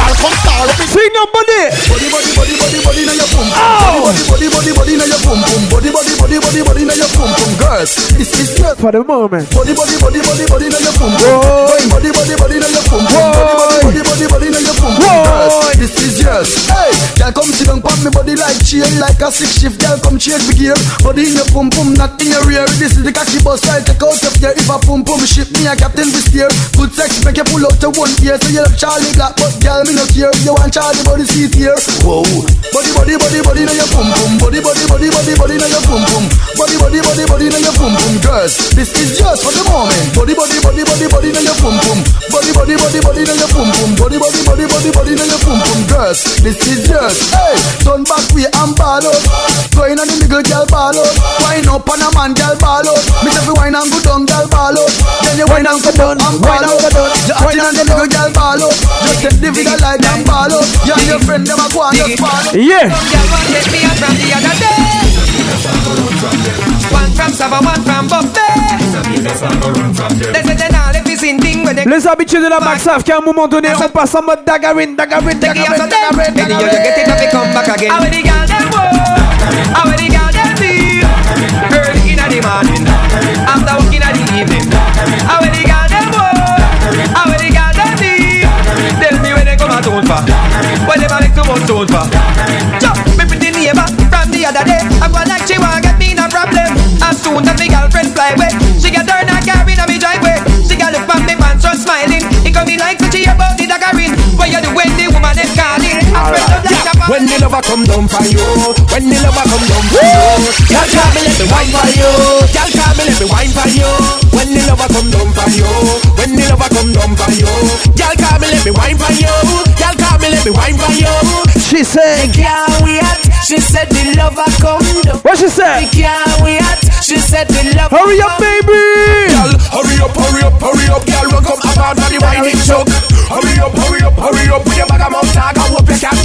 Girl, come start up. Sing nobody. Body, body, body, body, body, now your. Oh. Body, body, body, body, now your pum pum. Body, body, body, body, body, now your pum pum. Girls, this is good. For the moment. Body, body, body, body, body, now your pum pum. Body, body, body, body, now your pum pum. Body, body, body, body, body, now your pum pum. Girls, this is yours. Hey, girl, come sit down, pop me body like chain, like a six shift. Girl, come change the gear. Body in your pum pum, not in your rear. This is the cocky bus, I take out your fear. If a pum pum ship me, a captain this steer. Good sex, make you pull out to one ear. So you love Charlie Black, but girl, me no care. You want Charlie body seat here. Whoa, body, body, body, body, now your pum pum. Body, body, body, body, body, now your pum pum. Body, body, body, body, now your pum pum. Girls, this is just for the moment. Body, body, body, body, body, now your pum pum. Body, body, body, body, now your pum pum. Body, body, body, body, body, now your pum pum. Girls, this is yours. Hey, turn back way and ball out. Going on the middle, girl ball. Wine up on a man, girl ball out. Me say fi wine and go down, girl ball. Then you wine and go down and ball out. Wine and the middle, girl ball out. Just take the video like and ball out. You and your friend them a go and just ball out. Yeah. One from Sava, one from Buffet. They say they not live this in thing when they Les habitués de la Mac savent qu'à un moment donné, on passe en mode Dagarine, Dagarine, Dagarine, Dagarine, Any you get it up, you come back again. How the girl them walk? How the girl them feel? Early inna the morning, after work inna the evening. How the out town for. When they like to want town for. Jump, me pretty neighbor from the other day. I go like she want get me no problem. As soon as me girlfriend fly away, she get her not carrying on me driveway. She got look from me pants just smiling. It got me like to she about the daggering. What you do when the woman is calling? I spread the black up When the lover come down for you, when the lover come down for you, girl call me let me wine for you, girl call me let me wine for you. When the lover come down for you, when the lover come down for you, girl call me let me wine for you, girl call me let me wine for you. She said, Can't wait. She said the lover come down. What she said? Can't wait. She said the lover. Hurry up, baby. Girl, hurry up, hurry up, hurry up, girl. Run come up out of the whining truck. Hurry up, hurry up, hurry up. With your bag of mouth, tag, I hope you can.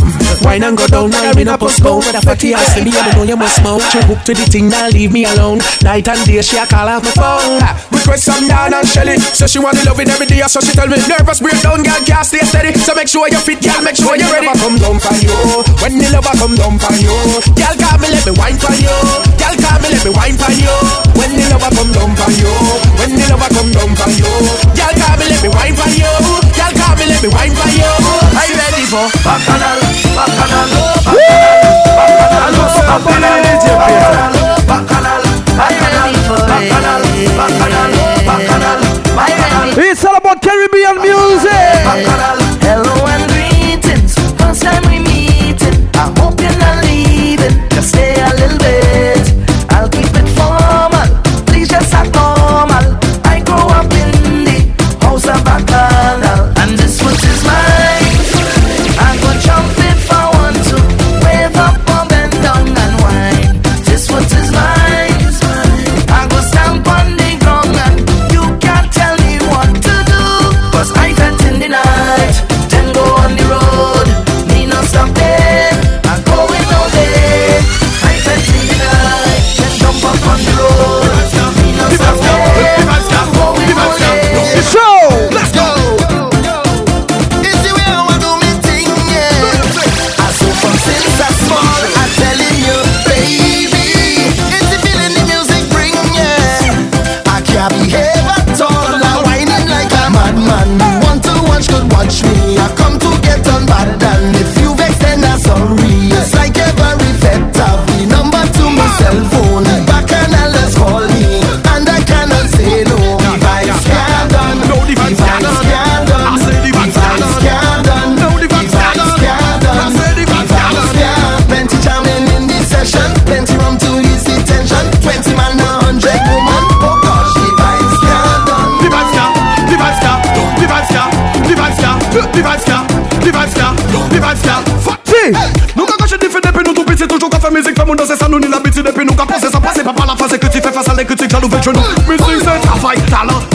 Wine and go down, now in a postpone But I fuck you, I see me, I know you must smoke She hook to the thing, now leave me alone Night and day, she a call off my phone Request some down and Shelly. So she want to love it every day, so she tell me nervous breakdown, girl, can't stay steady. So make sure you fit, girl, make sure you're ready. come down for you When the lover come down for you Girl, call me, let me wine for you Girl, call me, let me wine for you When the lover come down for you When the lover come down for you Girl, call me, let me wine for you Girl, call me, let me wine for you Are you ready for Bacchanal, Bacchanal, Bacchanal, Bacchanal, Bacchanal, Bacchanal, Bacchanal, Bacchanal, Bacchanal, Bacchanal, It's all about Caribbean music. Hello and greetings. First time we meeting. I hope you're not leaving. Just stay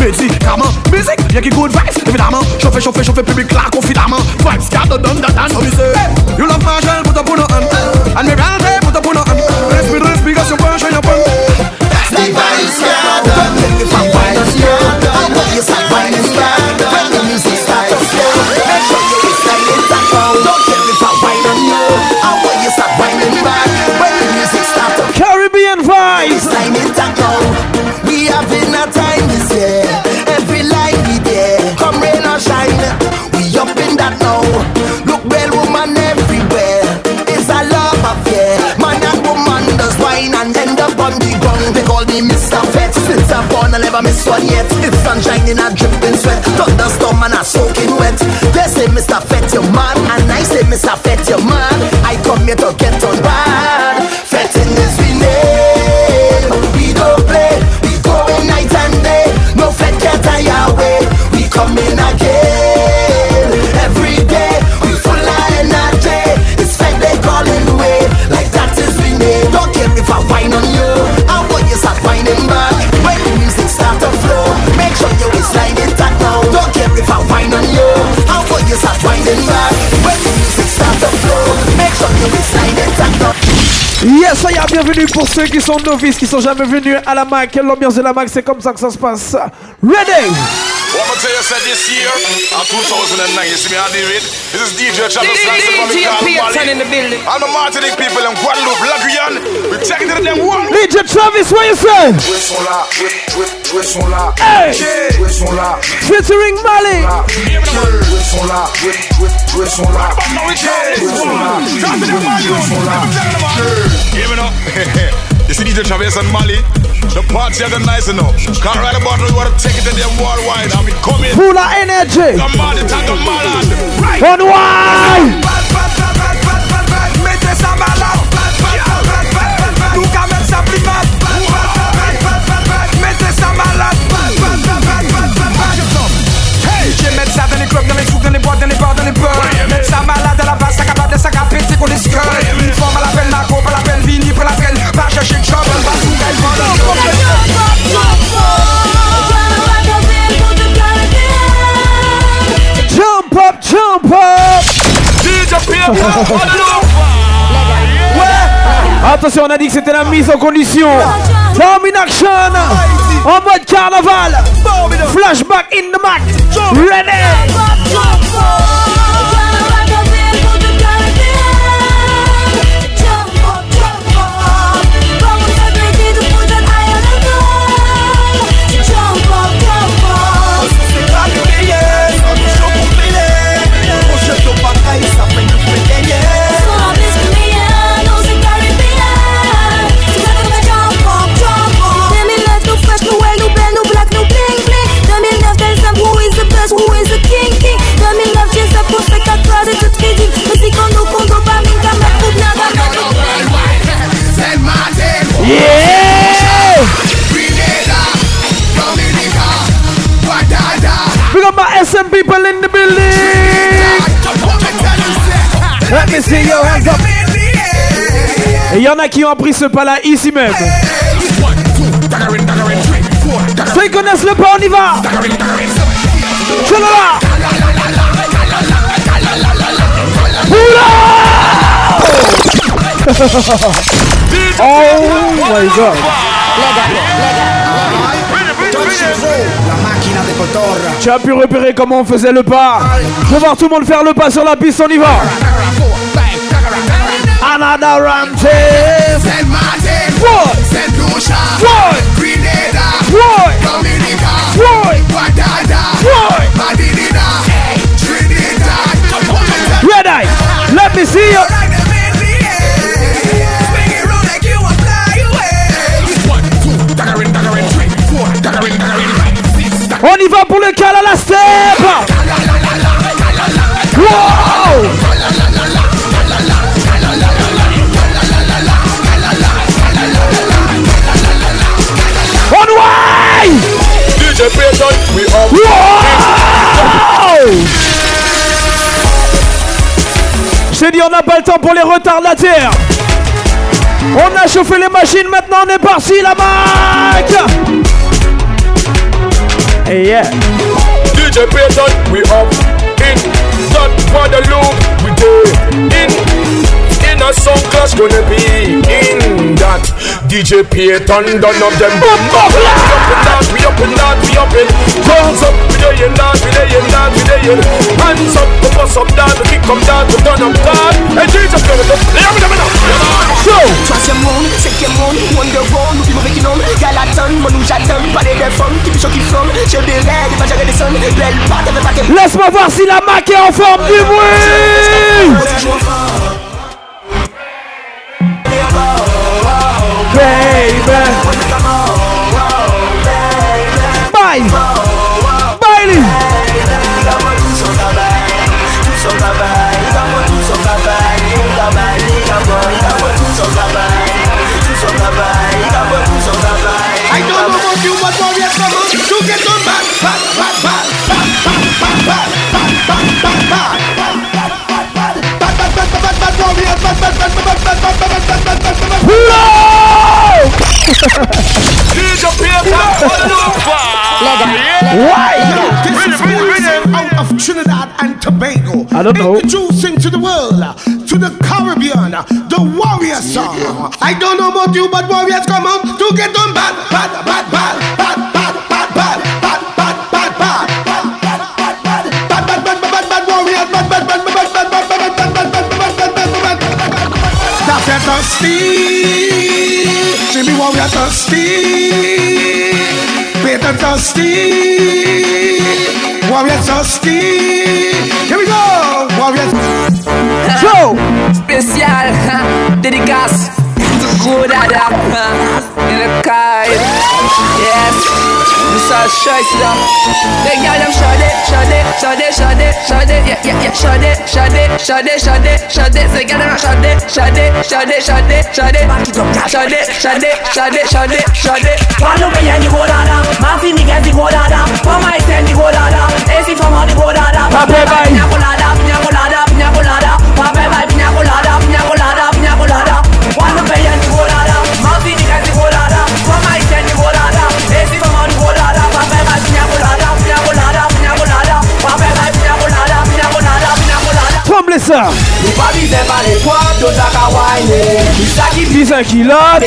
médicament. Musique, y'a qui good vibes, évidemment. Uh, chauffer, chauffer, chauffer, public là, confidemment. Uh. Vibes, got the done, that dance, so Mr. Fett, your man. And I say Mr. Fett, your man. I come here to get on bad. Bienvenue pour ceux qui sont novices, qui sont jamais venus à la Mac. L'ambiance de la Mac, c'est comme ça que ça se passe. Ready? What I'm tell you said this year, in 2009, you see me on the vid. This is DJ Channel Slice from the Grand Valley. in the building. All the Martinique people in Guadeloupe, La Guyane, we take it to them one. DJ Travis, what you say? Là, là, Hey! là, Featuring Mali. là, là, là, là. Give it up. You see DJ Travis and Mali, the party are nice enough. Can't right about we want to take it to them worldwide and we come in. Full of energy. Come on, it's a Malad. Right. On wide. Malade. Tout qu'à mettre ça plus bas. Mettez ça malade. J'ai mettre ça dans les clubs, dans les souks, dans les boîtes, dans les bars, dans les bars. Ça malade à la base, ça capable de ça capable c'est qu'on est skull. Une forme à la peine, Marco, pas la peine, Vini, pas la peine. Va chercher va sous elle, va Jump up, jump up. Attention, on a dit que c'était la mise en condition. Down in action. En mode carnaval. Flashback in the Mac. Ready. We got my SM people in the building. Let me see your hands up. Et il y en a qui ont pris ce pas là ici même. Ceux qui connaissent le pas, on y va. Oh my god. Tu as pu repérer comment on faisait le pas. Je veux voir tout le monde faire le pas sur la piste, on y va. Another round. Saint Martin? Saint Lucia? Grenada? Dominica? Guadada, What? Madinina, Trinidad. Red eye. Let me see you. Y va pour le cal à la step. Wow. On way. DJ Payton, we up. Wow. J'ai dit on n'a pas le temps pour les retardataires. On a chauffé les machines, maintenant on est parti la Mac Hey Yeah. DJ Payton, we up in. Not for we do in. In a song clash gonna be. DJ Payton done up them We up in that, we up in that, we up in Hands up, we in that, we in that, we in. Hands up, we bust up down, we kick come down, we turn up God Hey DJ Payton, let me know, let me know So Trust your moon, c'est your moon, wonder woman, nous vivons avec une homme Galaton, mon nous j'attends, parler des femmes, qui pichon qui flamme J'ai des rêves, pas gérer des sons, belle pas, t'avais pas qu'elle Laisse-moi voir si la Mac est en forme du bruit Baby. Bye DJ Payton, Why? This is music out of Trinidad and Tobago. I don't know. Introducing to the world, to the Caribbean, the warrior song. I don't know about you, but warriors come out to get on bad, bad, bad, bad, bad, bad, bad, bad, bad, bad, bad, bad. Bad, bad, bad, bad, bad, warriors, bad, bad, bad, bad, bad, bad, bad, bad, bad, bad, bad, bad, bad, bad, bad. That's it, thirsty give me what we are thirsty. Better thirsty. Why we are thirsty. Here we go. What we are. Show. Spécial. Dédicace. Gros dada. In the car. Yes. Besides Shiesty They got them shade, shade, shade, shade, shade Yeah, yeah, yeah Shade, shade, shade, shade, shade They got them shade, shade, shade, shade, shade Shade, shade, shade, shade, shade Palo me yendi kodada Mafi ni gezi go Mama itendi kodada Esi fama ni kodada Pape bai Pinya kolada, pinya kolada, pinya kolada Pape bai pinya kolada Tremble ça. Nou pa bize pa le kwa Yo ta wane Nisa ki bize pilot,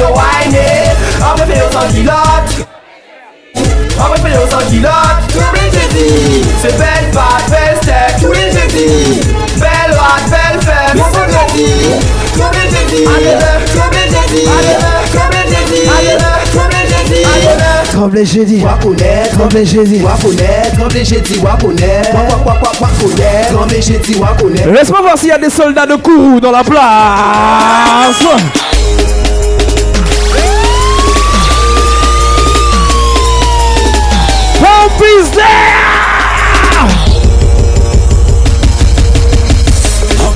yo wane Anpe kilot après pédéo sans culotte Tous les C'est belle belle steak Tous les jeudis Belle rat, belle fête. Tous les jeudis Tous les jeudis Tous les jeudis Tous les Tremblay jeudi, Waponet, Tremblay jeudi, Waponet, Tremblay jeudi, Waponet, Waponet, Tremblay jeudi, Waponet. Laisse-moi voir s'il y a des soldats de Kourou dans la place. zombies there. On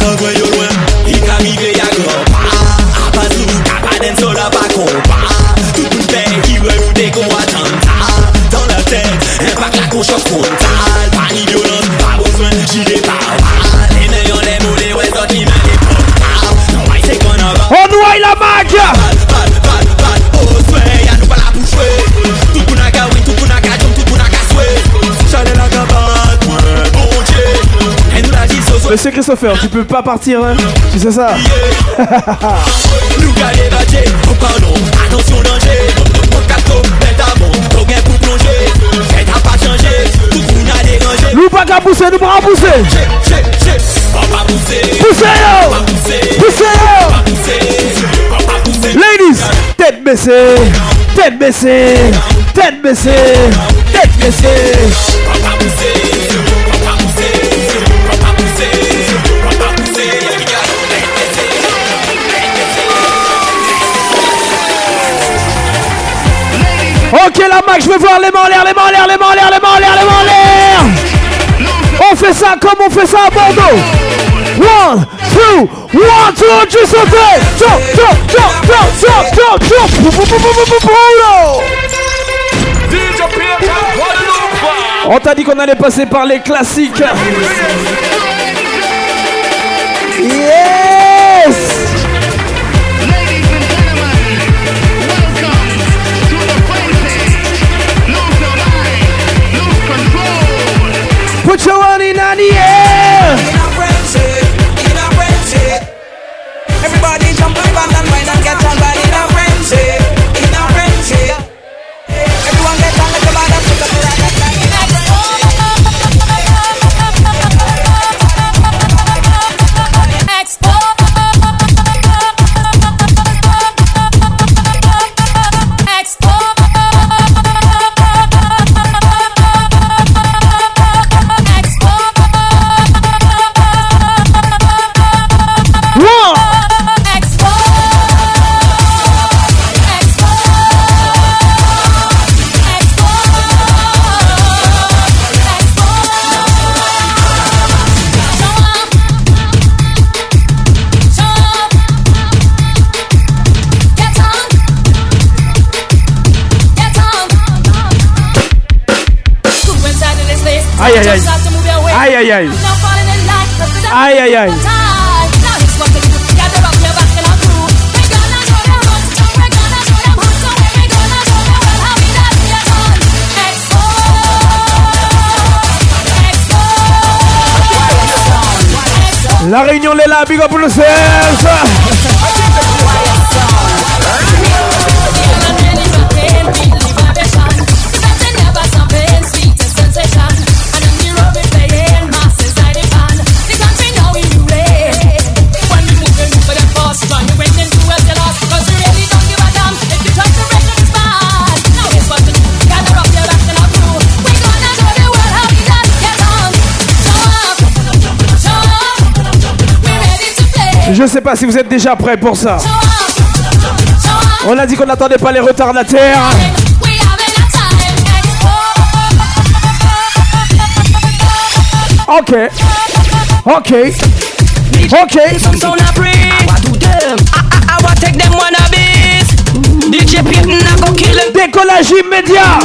Monsieur Christopher, tu peux pas partir, hein. Tu sais ça. Nous pas qu'à pousser, nous pas à pousser. Poussez yo. Poussez yo. Ladies, tête baissée Tête baissée Tête baissée Tête baissée. Ok la Mac, je veux voir les mains en l'air, les mains en l'air, les mains en l'air, les mains en l'air, les mains en l'air. on fait ça Comment on fait ça à Bordeaux. One, two, one, two, Bordeaux On t'a dit qu'on allait passer par les classiques the air. Ay, ay, ay. Ay, ay, ay. Ay, ay, ay. La réunion est là, big up pour le CS Je sais pas si vous êtes déjà prêts pour ça. On a dit qu'on n'attendait pas les retardataires. Ok. Ok. Ok. Décollage immédiat.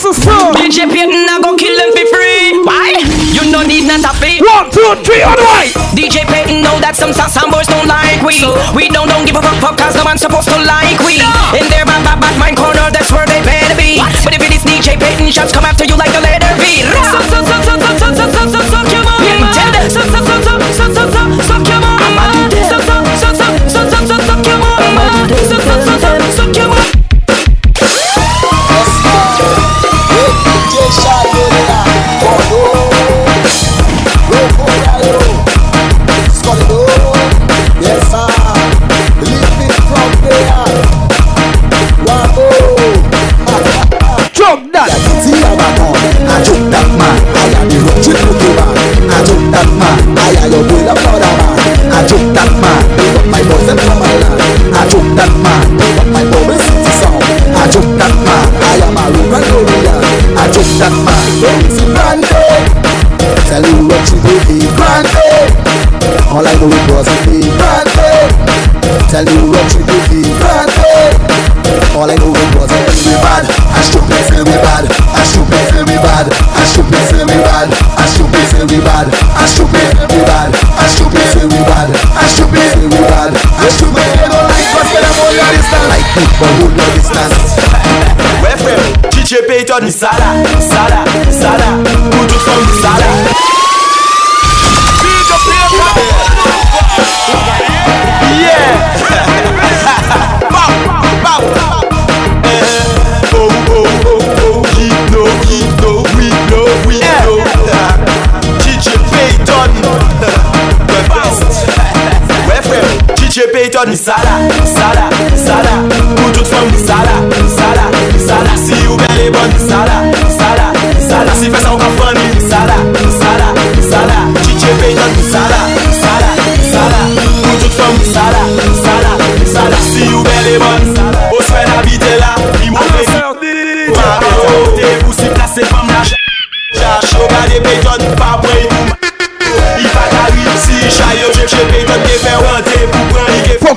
So, so, so, so. DJ Payton, I go kill them for free. Why? You don't need not a fee. One, two, three, on the right. DJ Payton know that some some, boys don't like we. we don't don't give a fuck fuck cause no one's supposed to like we. In their bad bad bad mind corner, that's where they better be. But if it is DJ Payton, shots come after you like the letter B. Suck suck suck suck suck Tell you what you do, be granted. All I know it was a be bad. I should be say we bad. I should be say we bad. I should be say we bad. I should be say we bad. I should be say we bad. I should be say we bad. I should be say we bad. I should be say no like us when I'm all your distance. Like people who know distance. Ouais frère, DJ Payton, Sala, Sala, Sala, Who took from the Sala Yeah Bow, bow Eh, Oh, oh, oh, oh We know, we know, we know, we know DJ Payton The best Peyton Sala, Sala.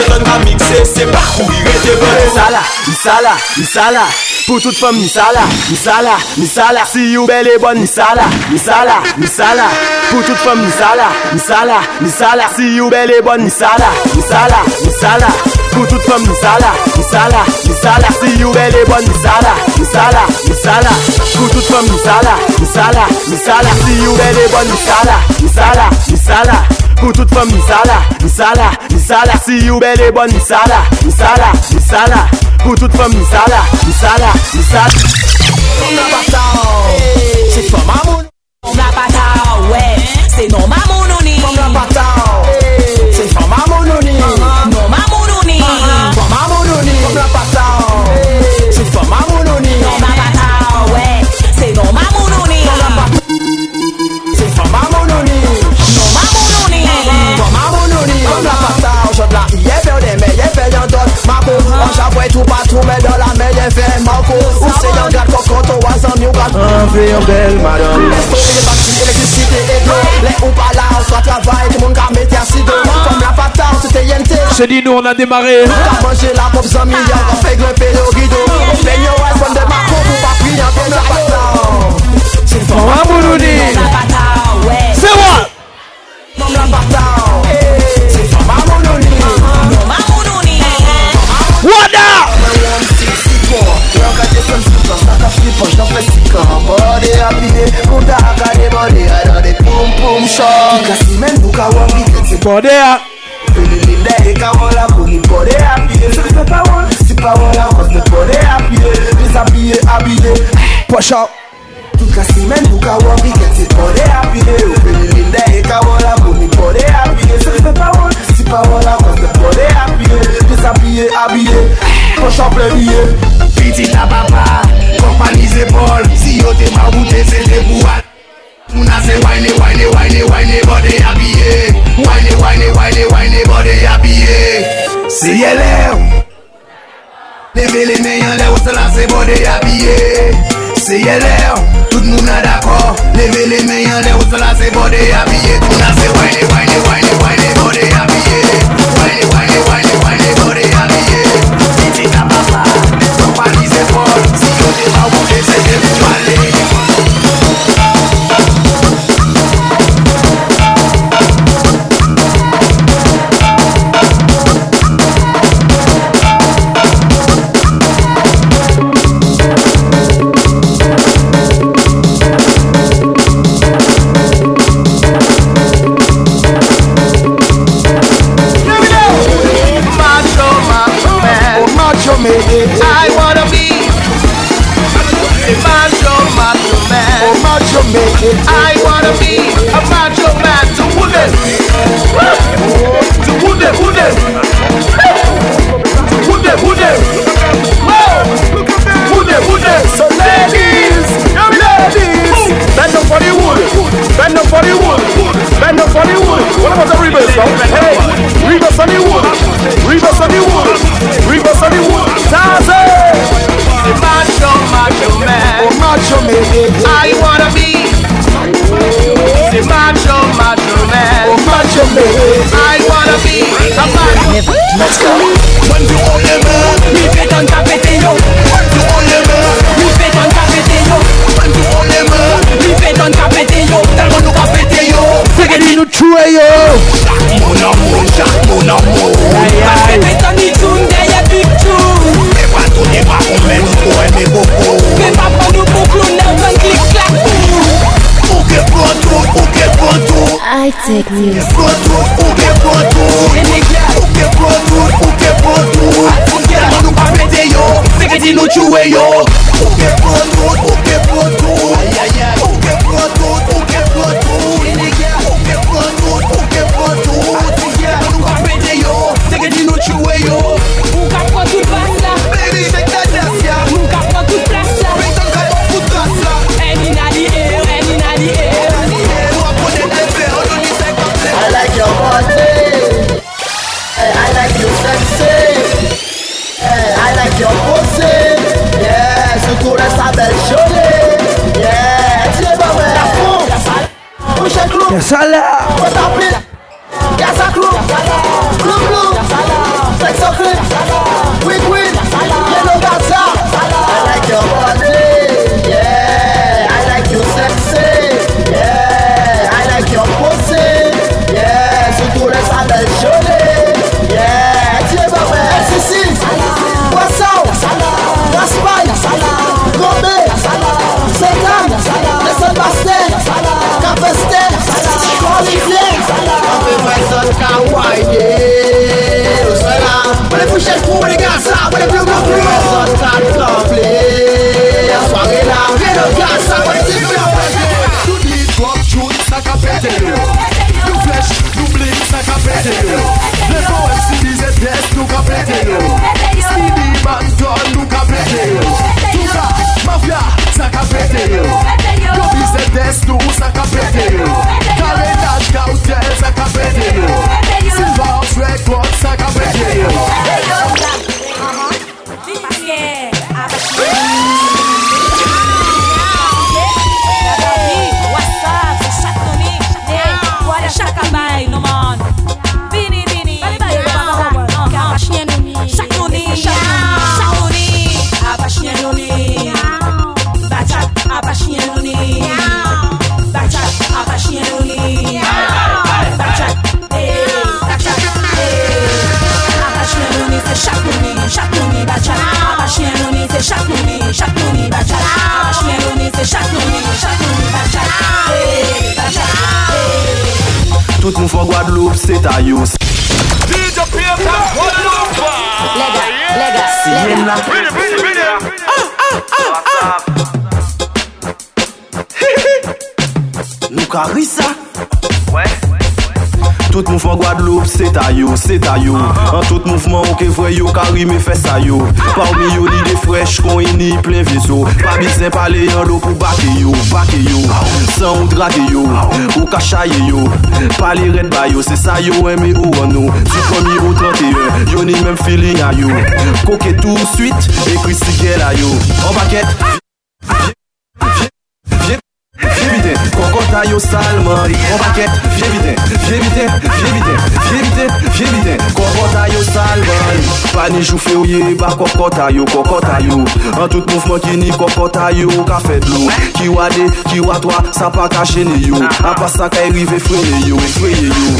reggaeton ka mikse Se pa kou yi bon Misala, misala, misala Pou tout fom misala, misala, misala Si you bel e bon misala, misala, misala Pou tout fom misala, misala, misala Si you bel e bon misala, misala, misala Pou tout fom misala, misala, misala Si you bel e bon misala, misala, misala Pou tout fom misala, misala, misala Si you bel e bon misala, misala, misala Pou tout fom misala, misala Misala si you belle bon Misala, misala, misala Pou tout fom misala, misala, misala On a pas ta an Se fom amon gars Enlever un belle madame. Les batteries, électricité et de l'eau Les ou pas là, on soit travail, tout le monde a mis assis de Comme la patate, c'était yente C'est dit nous on a démarré. T'as mangé la pop 100 millions, on fait grimper le rideau On fait yo, ouais, bonne de Marco pour pas prier en plein patate C'est femme mamounouni Non ma bata, ouais Bodea Push up Toute la semaine nous ka wan weekend c'est pas des happy Ou fini linde e ka wala pou ni pas des happy Se fait pas wan, si pas wala cause de pas des happy Déshabillé, habillé, poche en plein billet piti la papa Kompani se bol, si yo te maboute se te pou al. Mouna se wane wane wane wane bode abye Wane wane wane wane bode abye Se ye lew Leve le men yon lew se la se bode abye Se ye lew, tout mouna dako. Leve le men yon lew se la se bode abye Mouna se wane wane wane wane bode abye se ta yo. An tout mouvman ou ke vwe yo Karime fe sa yo. Parmi yo li de fresh kon ini plen vieso. Pa sen pale yon do pou bake yo Bake yo, san ou drake yo Ou kachaye yo. Pale red bayo, se sa yo eme ou anou Du komi ou 31 Yo ni menm feeling a yo. Koke tout suite, ekri si gel a yo. An baket Viens vite, kokota yo salman. An baket, viens vite, viens vite, viens vite vite Kokota yo salman Pani jou fe ou ye ba kokota yo, kokota yo An tout mouvment ki ni kokota yo ka fet lo Ki wade, ki watwa, sa pa ka chene yo A pa sa ka erive frene yo, efreye yo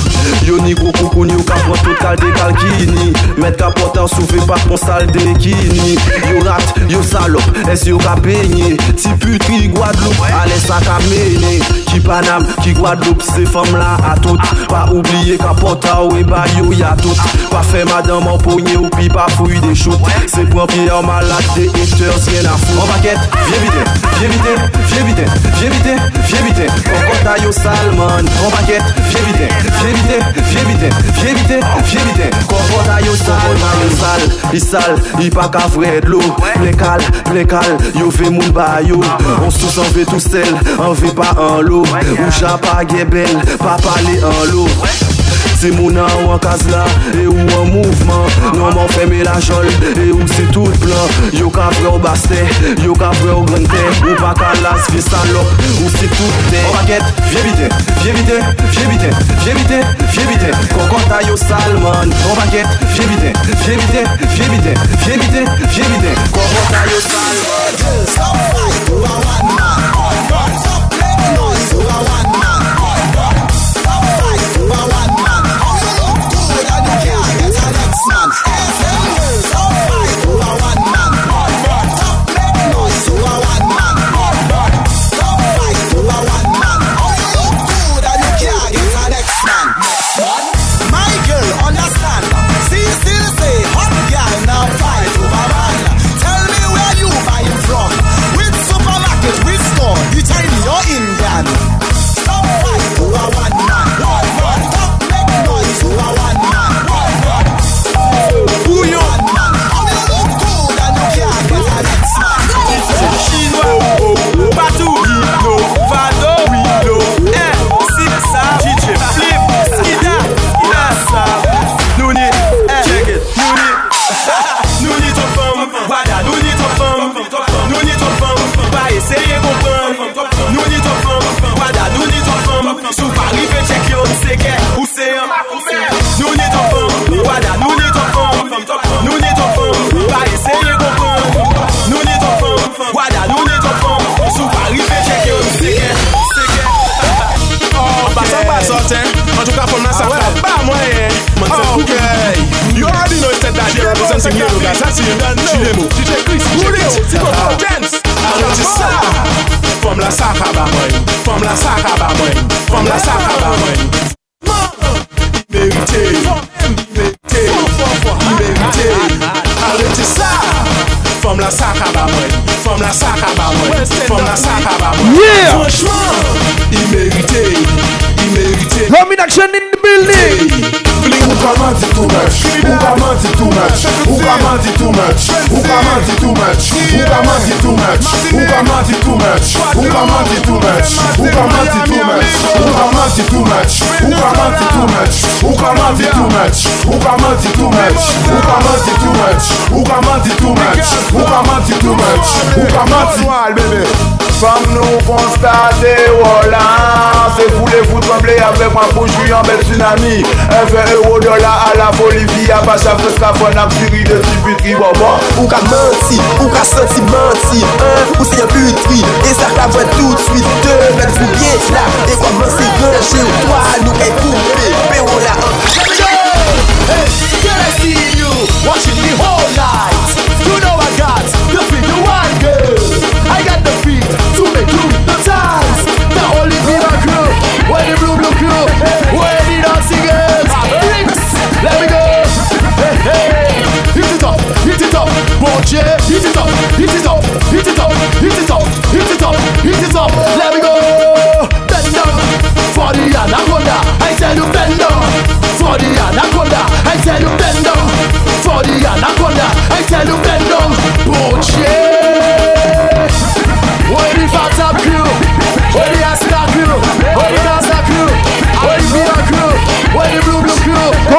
Yo ni gros koukoun yo ka pon tout kal de kalkini Met kapota souve pa pon sal de kini Yo rat, yo salop, es yo ka penye Ti putri Guadeloupe, ale sa ka mene Ki Panam, ki Guadeloupe, se fam la a tout Pa oubliye kapota ou e ba yo ya tout Pa fe madame en pogne ou pi pa fouille des choutes Se pran pied en malade des haters, rien à foutre. En baguette, viens vite, viens vite, viens vite, viens vite, viens vite. Kokota yo salman, en baguette, viens vite, viens vite, viens vite, viens vite, viens vite. Kokota yo salman, yo sal, i sal, i pa ka vre de l'eau. Plekal, plekal, yo ve moun ba yo On sous en ve tout sel, en ve pa en lot. Ou jan pa ge bel, pa pale en lot Se moun an ou an kaz la, e ou an mouvman Non man feme la jol, e ou se tout plan Yo ka vre ou baste, yo ka vre ou grante Ou pa ka las vi salop, ou se tout te En baguette, viens vite, viens vite, viens vite, viens vite, viens vite. Kokota yo salman, en baguette, viens vite, viens vite, viens vite, viens vite, viens vite. Kokota yo salman Stop Batman says Cookie. Okay. You already know it's a daddy representing Yellow Guys. That's you don't know. Chilemo, DJ Chris, Goodit, Go for Dance. I'm not a From la Sahaba, man. From la Sahaba, man. From la Sahaba, man. Mérité. Mérité. Mérité. Arrêtez ça. From la Sahaba, man. From la Sahaba, man. From la Sahaba, man. Yeah! Franchement, il méritait. Il méritait. Home in action in the building. Ou ka manti too much Ou ka manti too much Ou ka manti too much Ou ka manti too much Ou ka manti too much Ou ka manti too much Ou ka manti too much Ou ka manti too much Ou ka manti too much Ou ka manti too much Ou ka manti too much Ou ka manti too much Ou ka manti too much Ou ka manti too much Ou ka manti too much Ou ka manti bébé Fam nou konstate wola Se foule fou tremble avek man pou juyan bel tsunami. Enve euro dola a la Bolivia Bacha freska fon ap de tipi tri Ou ka menti, ou ka senti menti hein? Ou se yon putri, e sa ka vwen tout suite. Te men fou bien la, e kwa men se Ou toa nou kay koupe, pe wola Hey, watching night. The crew, when the blue blue crew, when the dancing girls. Let me go. Hey, hey, it up, it up? Hit it up, hit it up, hit it up, hit it up, hit it up, hit it up. Let me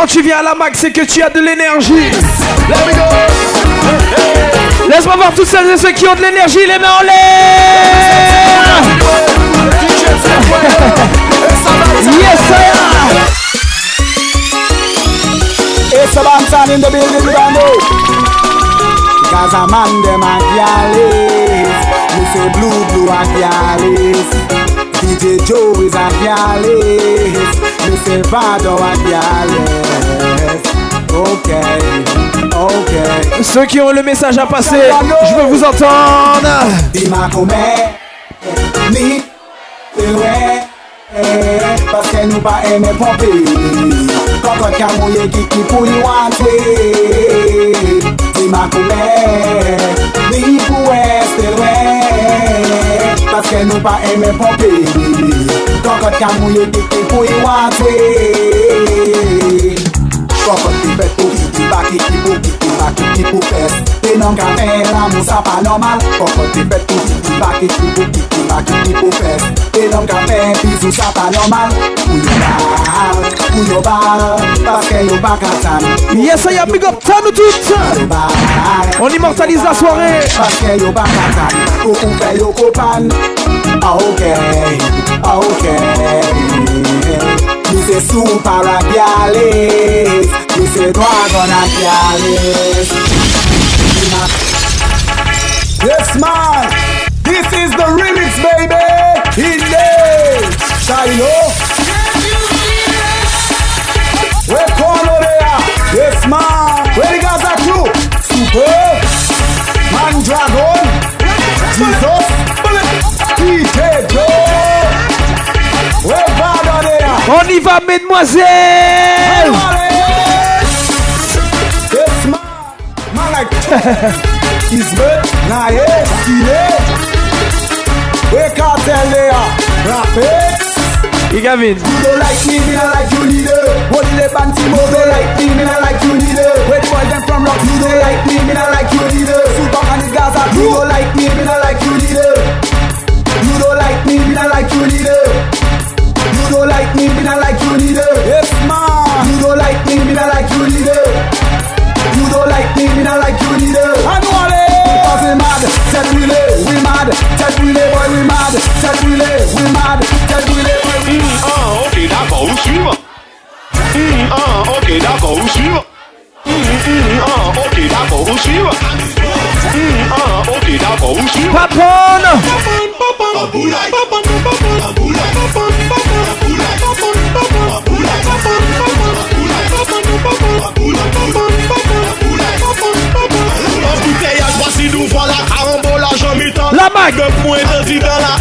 Quand tu viens à la Mac, c'est que tu as de l'énergie. Let me go. Laisse-moi voir tous celles et ceux qui ont de l'énergie, les mains en l'air. Yes, sir. It's a Bantan in the building, you don't know. Cause a man dem a gyalis Me say blue blue a gyalis DJ Joe is a gyalis Me say Vado a gyalis Okay, okay. Ceux qui ont le message à passer, je veux vous entendre. Dima come Ni Ewe Paske nou pa eme pompe Kokot ka mouye kiki pou yi wantwe Dima koume Ni pou este we Paske nou pa eme popi. Kokot ka mouye ki ki pou yi watwe Kokot ki petou ki ki baki ki pou ki ki ki pou e nan la sa pa normal. Koko te ti baki ki pou ki ki pou nan bizou sa pa normal. Pou yo bal, pou yo bal Paske yo baka tan Yes, I am big up tan tout. On immortalise la soirée. Paske yo baka tan Ou pou fe yo kopan. Ah ok, ah ok. Mi se super a gyalis Mi se dragon a gyalis Yes man, this is the remix baby. In there, Shino oh. Where corner there? Yes man, where the guys are crew? Super, Man Dragon, Jesus, On y va, mesdemoiselles. Yes man, man like Isbeth, Naye, Kine Where cartel there? Rapid You don't like me, me not like you neither. What the panty move, you don't like me, me not like you neither. Where the boys them from rock, you don't like me, me not like you neither. Super and the Gaza, you don't like me, me not like you neither. You don't like me, me not like you neither like me, me not like you neither. Yes, ma. You don't like me, me not like you neither. You don't like me, me not like you neither. I know all Cause we mad, jet relay, we mad, jet relay, boy, we mad, jet relay, we mad, jet relay, boy. 嗯啊，我给他狗虚嘛。嗯啊，我给他狗虚嘛。嗯嗯啊，我给他狗虚嘛。嗯啊，我给他狗虚。Pop on. Pop on. Pop on. Pop on. Pop on. Pop on. La bague de point de vie là.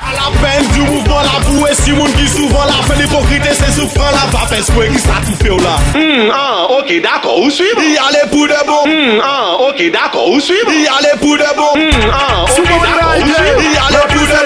A la peine du mouvement la boue si mon qui souvent la fait l'hypocrite et ses souffrants la va faire soin qui s'attouffe là. Hum, ah, ok, d'accord, où suivre? Y aller pour de bon. Hum, ah, ok, d'accord, où suivre? Y aller pour de bon. Hum, ah, ok, d'accord, où suivre? Y aller pour de bon.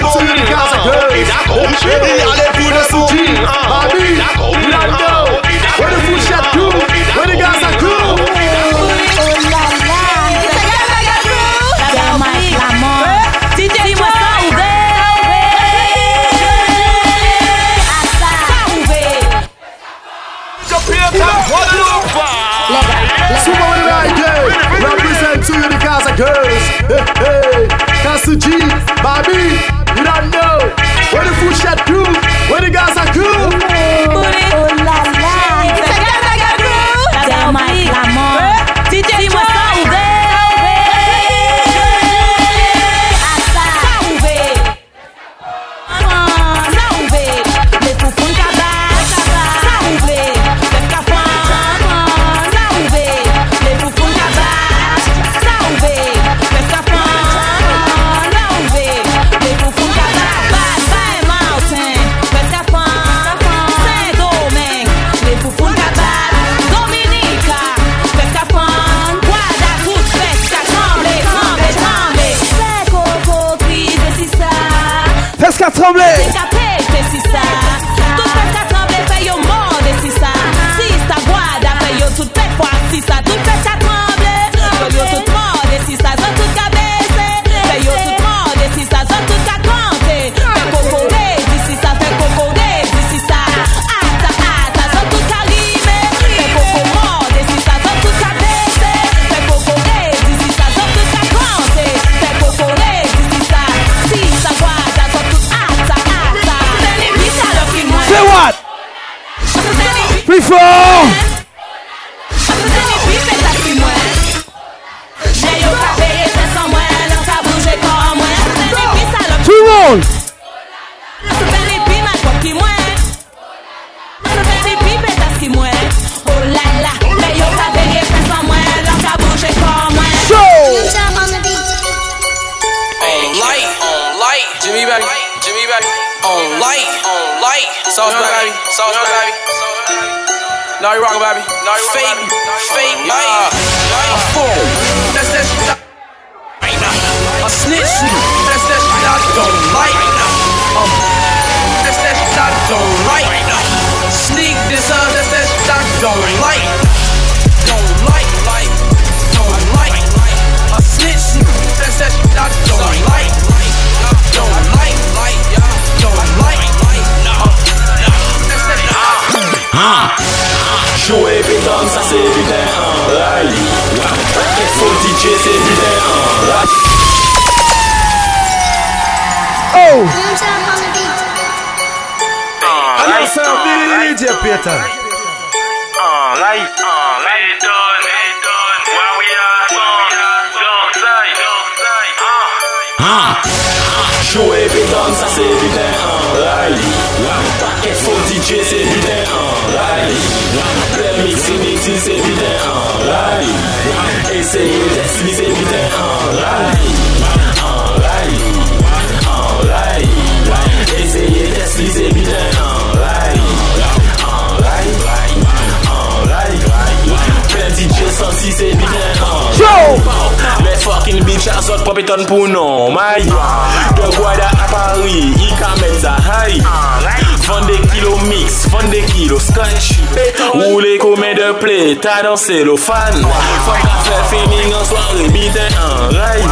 ton pou nan may De gwada a Paris, i ka met sa hay Fande kilo mix, fande kilo scotch. Roule kome de ple, ta danse lo fan. Fande a fe feeling an soare, biten an ray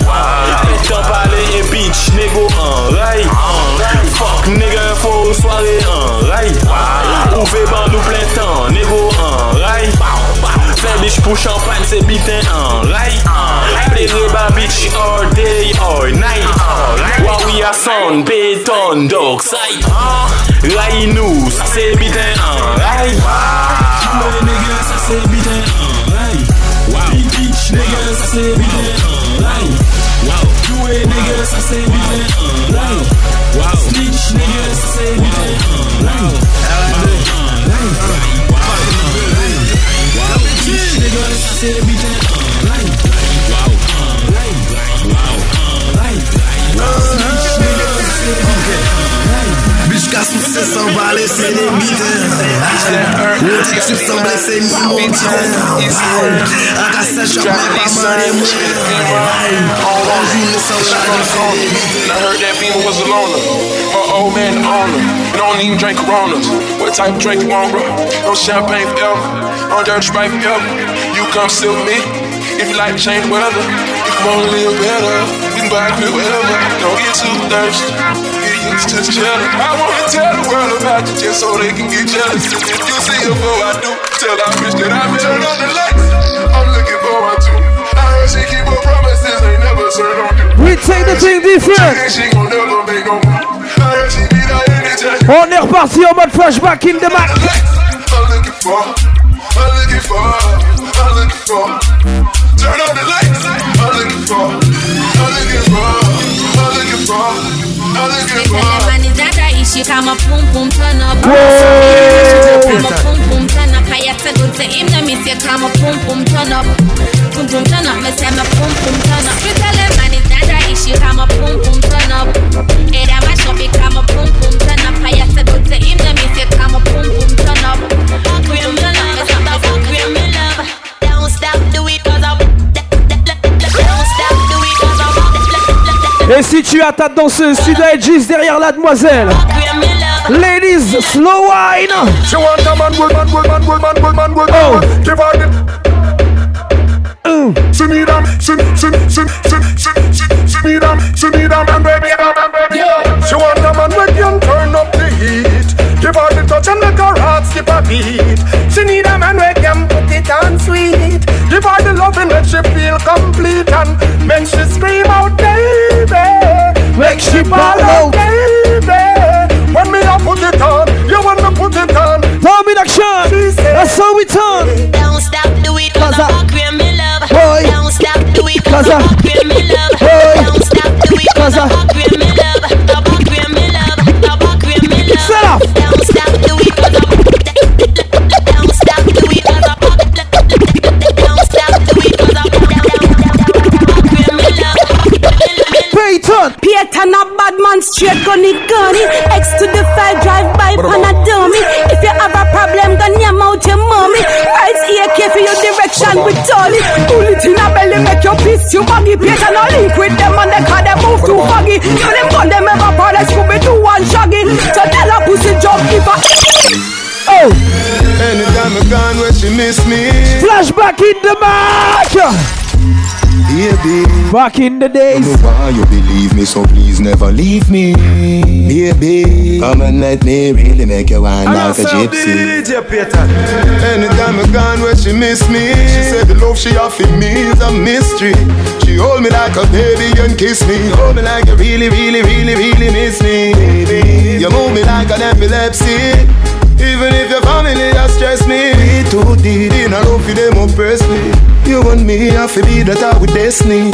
Petan pale e bitch, nego an ray Fok nega fo soare an ray Ouve bandou plen tan, nego an ray fè bish pou champagne c'est biten an lay Pleze ba bitch all day, all night. Wa we a son, beton, dog side Lay nou, sa se biten an lay Mwen nege sa se biten an lay Big bitch nege sa se biten an lay Yue nege sa se biten an lay Snitch nege sa se biten girl, sassy, bitch, and uh, right. De dit dans la c'est des miteurs Tu semblais c'est mi monteur Agaça jamais pas mal et On joue le sang I heard that Beamer was a loner. Her old man owner. You don't even drink Coronas. What type of drink you want, bro? No champagne for forever. No dirty sprite forever. You come with me. If you like to change weather. If you wanna live better, You can buy a crib wherever. Don't get too thirsty. Used to chillin'. I wanna tell the world about you just so they can get jealous. If you see her before I do, tell that bitch that I met her on the lights. I'm looking forward to. I heard she keep her promises, ain't never turned on you. We take the thing different. She gon' never make no move. I heard she be there anytime. On oh, est reparti en mode flashback in the Mac. I'm looking for, I'm looking for, I'm looking for. Turn on the lights. I'm looking for, I'm looking for, I'm looking for, I'm looking for. Man, is that a issue? Come up, boom, boom, turn up. Whoa. Come up, boom, boom, turn up. I have to go to him, no miss you. Come up, boom, boom, turn up. Boom, boom, turn up. Me say, me boom, boom, turn up. We tell him, man, is that a issue? Come up, boom, boom, turn up. Hey, that mash up, it come up, boom, boom, turn up. I have to go to him, no miss you. Come up, boom, boom, turn up. We me love, me say, me fuck, we me love. Don't stop, do it 'cause I- Et si tu as ta danseuse, tu dois être juste derrière la demoiselle. Ladies, slow wine. She want a man, good man, good man, good man, good man, good Oh. man. Give her the. She need a, she, she, she, she, she, she, she need a, she need a man, baby, a man, baby. She want a man who can turn up the heat. Give her the touch and make her heart skip a beat. She need a man who can put it on sweet. Give her the loving make she feel complete and make she scream out, baby. Make she ball out. baby. When me a put it on, you want me put it on. Tom in action. That's how we turn. Don't stop, do it 'cause I fuck with me love. Boy. Don't stop, do it 'cause I I- fuck with me love. Boy. Don't stop, do it 'cause I Peyton. Peyton a bad man straight gunny gunny X to the five drive by pan a dummy If you have a problem gun your out your mommy Right AK for your direction with Tony Pull it in a belly make your piss you buggy Peyton a link with them and they car them move too foggy You them gun them ever part of Scooby Doo and Shaggy So tell a pussy jump if I Oh. Anytime I gone where she miss me. Flashback in the Mac. Baby. Back in the days. know why you believe me, so please never leave me. Baby, come and let me really make you wine like a gypsy. Anytime I gone where she miss me, she said the love she offered me is a mystery. She hold me like a baby and kiss me. Hold me like you really, really, really, really miss me. Baby, you move me like an epilepsy. Even if your family has stressed me, we too deep in a love for them oppress me. You and me have to be that I with destiny.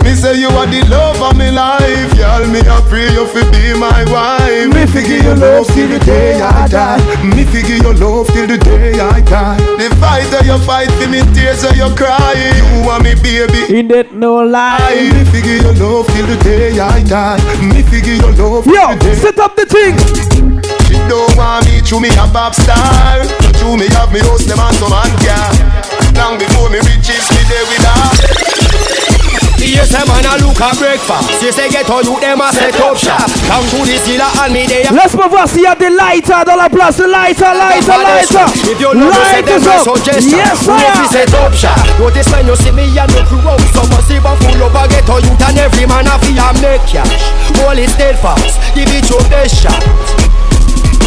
Me say you are the love of my life, y'all. Me I pray you fi be my wife. Me figure your love till the day I die. Me figure your love till the day I die. The fight that you fight for me, tears that you cry. You want me, baby. In that no lie. Me figure your love till the day I die. Me figure your love till Yo, the day. set up the thing. She don't want me to me a pop star. To me have me host them and some man car. Long before me riches, me there with her. Yes, a man a look at breakfast. You say get on you them a set up shop. Come to the dealer and me there. Laisse-moi voir s'il y a des lighters dans la place. Lighter, lighter, lighter. If you love Light them is my up. suggestion. Yes, We need to sir. set up shop. Notice when you see me and no crew out. Some must see full up a get on you and every man a fi a make cash. Hold it steadfast. Give it your best shot.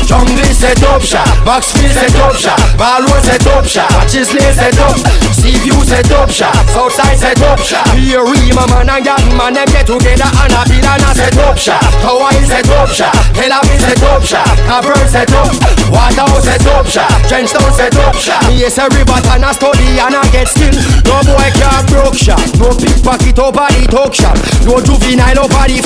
Jungle set up shop, Maxfield set up shop, Balroad set up shop, Chisley set up, Seaview set up shop, Southside set up shop. Here Rima man and Gatton man them get together and a bid and a set up shop. Hawaii set up shop, Tel Aviv set up shop, Cavern set up, Waterhouse set up shop, Trenchtown set up shop. Yes, every and a study and a get skill. No boy can't broke shop, no pickpocket over the talk shop, no juvenile over the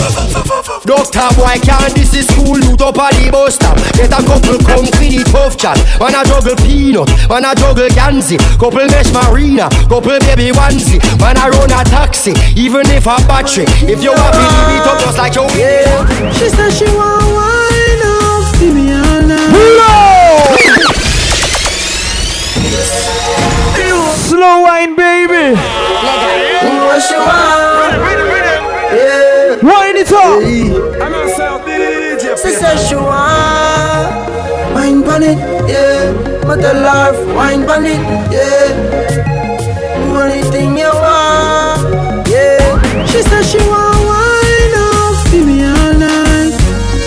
Doctor boy can't this is school loot at the bus stop. Get a couple come for the tough chat. Wanna juggle peanut, wanna juggle gansy. Couple mesh marina, couple baby onesie. Wanna run a taxi, even if a battery. If you want happy, leave it up just like your yeah. She said she want wine off, see me all night. Slow wine, baby. What you want? Yeah. Wine it up. Yeah. Me tell wine on it, yeah. Do anything you want, yeah. She said she want wine off, give me all night.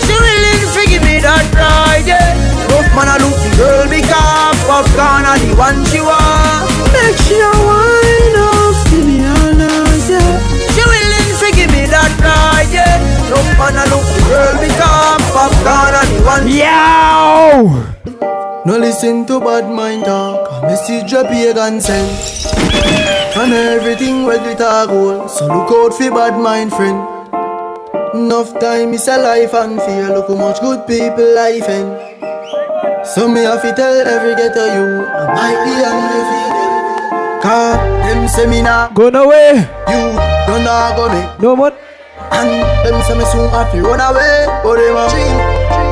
She willing to give me that ride, yeah. Rough man a look the girl because Popcaan a the one she want. Make sure wine off, give me all night, yeah. She willing to give me that ride, yeah. Rough man a look the girl because Popcaan a the one. Yow! No listen to bad mind talk. A message a pagan send. And everything where we talk gold. So look out for bad mind friend. Enough time is a life and fear. Look how much good people life in. So me have to tell every ghetto you I might be undefeated. Cause them say me nah Go away. You don't nah go me. No more. And them say me soon have to run away. But them a Not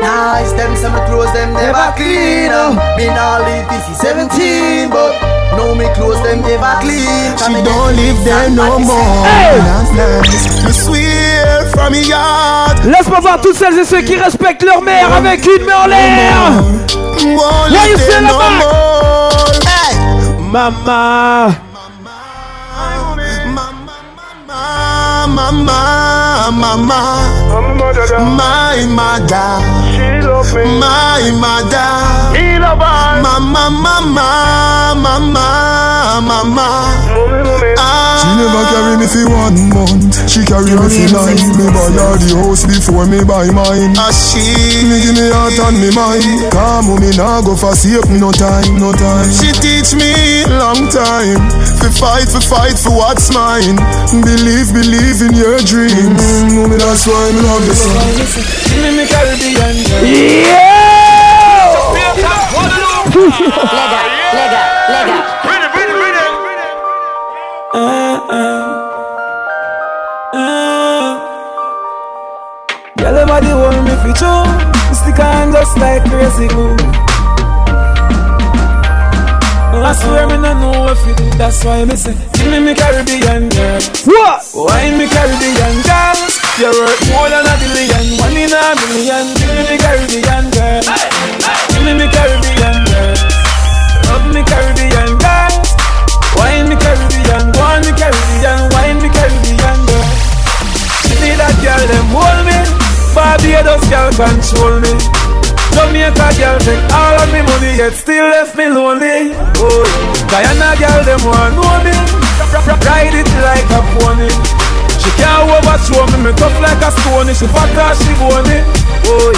nice. Them say me clothes them never clean. up. Me nah live this is 17, but now me clothes them never clean. She don't live there no more. Me swear from me. Laisse-moi voir toutes celles et ceux qui respectent leur mère avec une main en l'air. Là, you feel no more. Hey. Mama. Mama, mama, my mother, my mother, mama, mama, mama, mama. She never carry me for one month. She carry me for nine. Me buy her the house before me buy mine. Ah, she me give me heart and me mind. Come on, me nah go for sake me no time, no time. She teach me long time. For fight, for fight for what's mine. Believe, believe in your dreams. Mm, me that's why me love you so. Me me Caribbean girl. Yeah! Lega, lega. Uh, uh. Uh. Girl, your body hold me for true. Stick on just like crazy glue. I swear me no know if you do. That's why me say, give me me Caribbean girl. What? Why me Caribbean girl? You're worth more than a billion, one in a million. Give me me Caribbean girl. Give me me Caribbean me Caribbean girl. Wine me Caribbean, go on me Caribbean, wine me Caribbean girl. She that girl, them hold me. Barbados girl control me. Jamaica girl take all of me money, yet still left me lonely. Oh, Guyana girl, them want know me. Ride it like a pony. She can't overthrow me, me tough like a stone. She fat as she bony. Oh,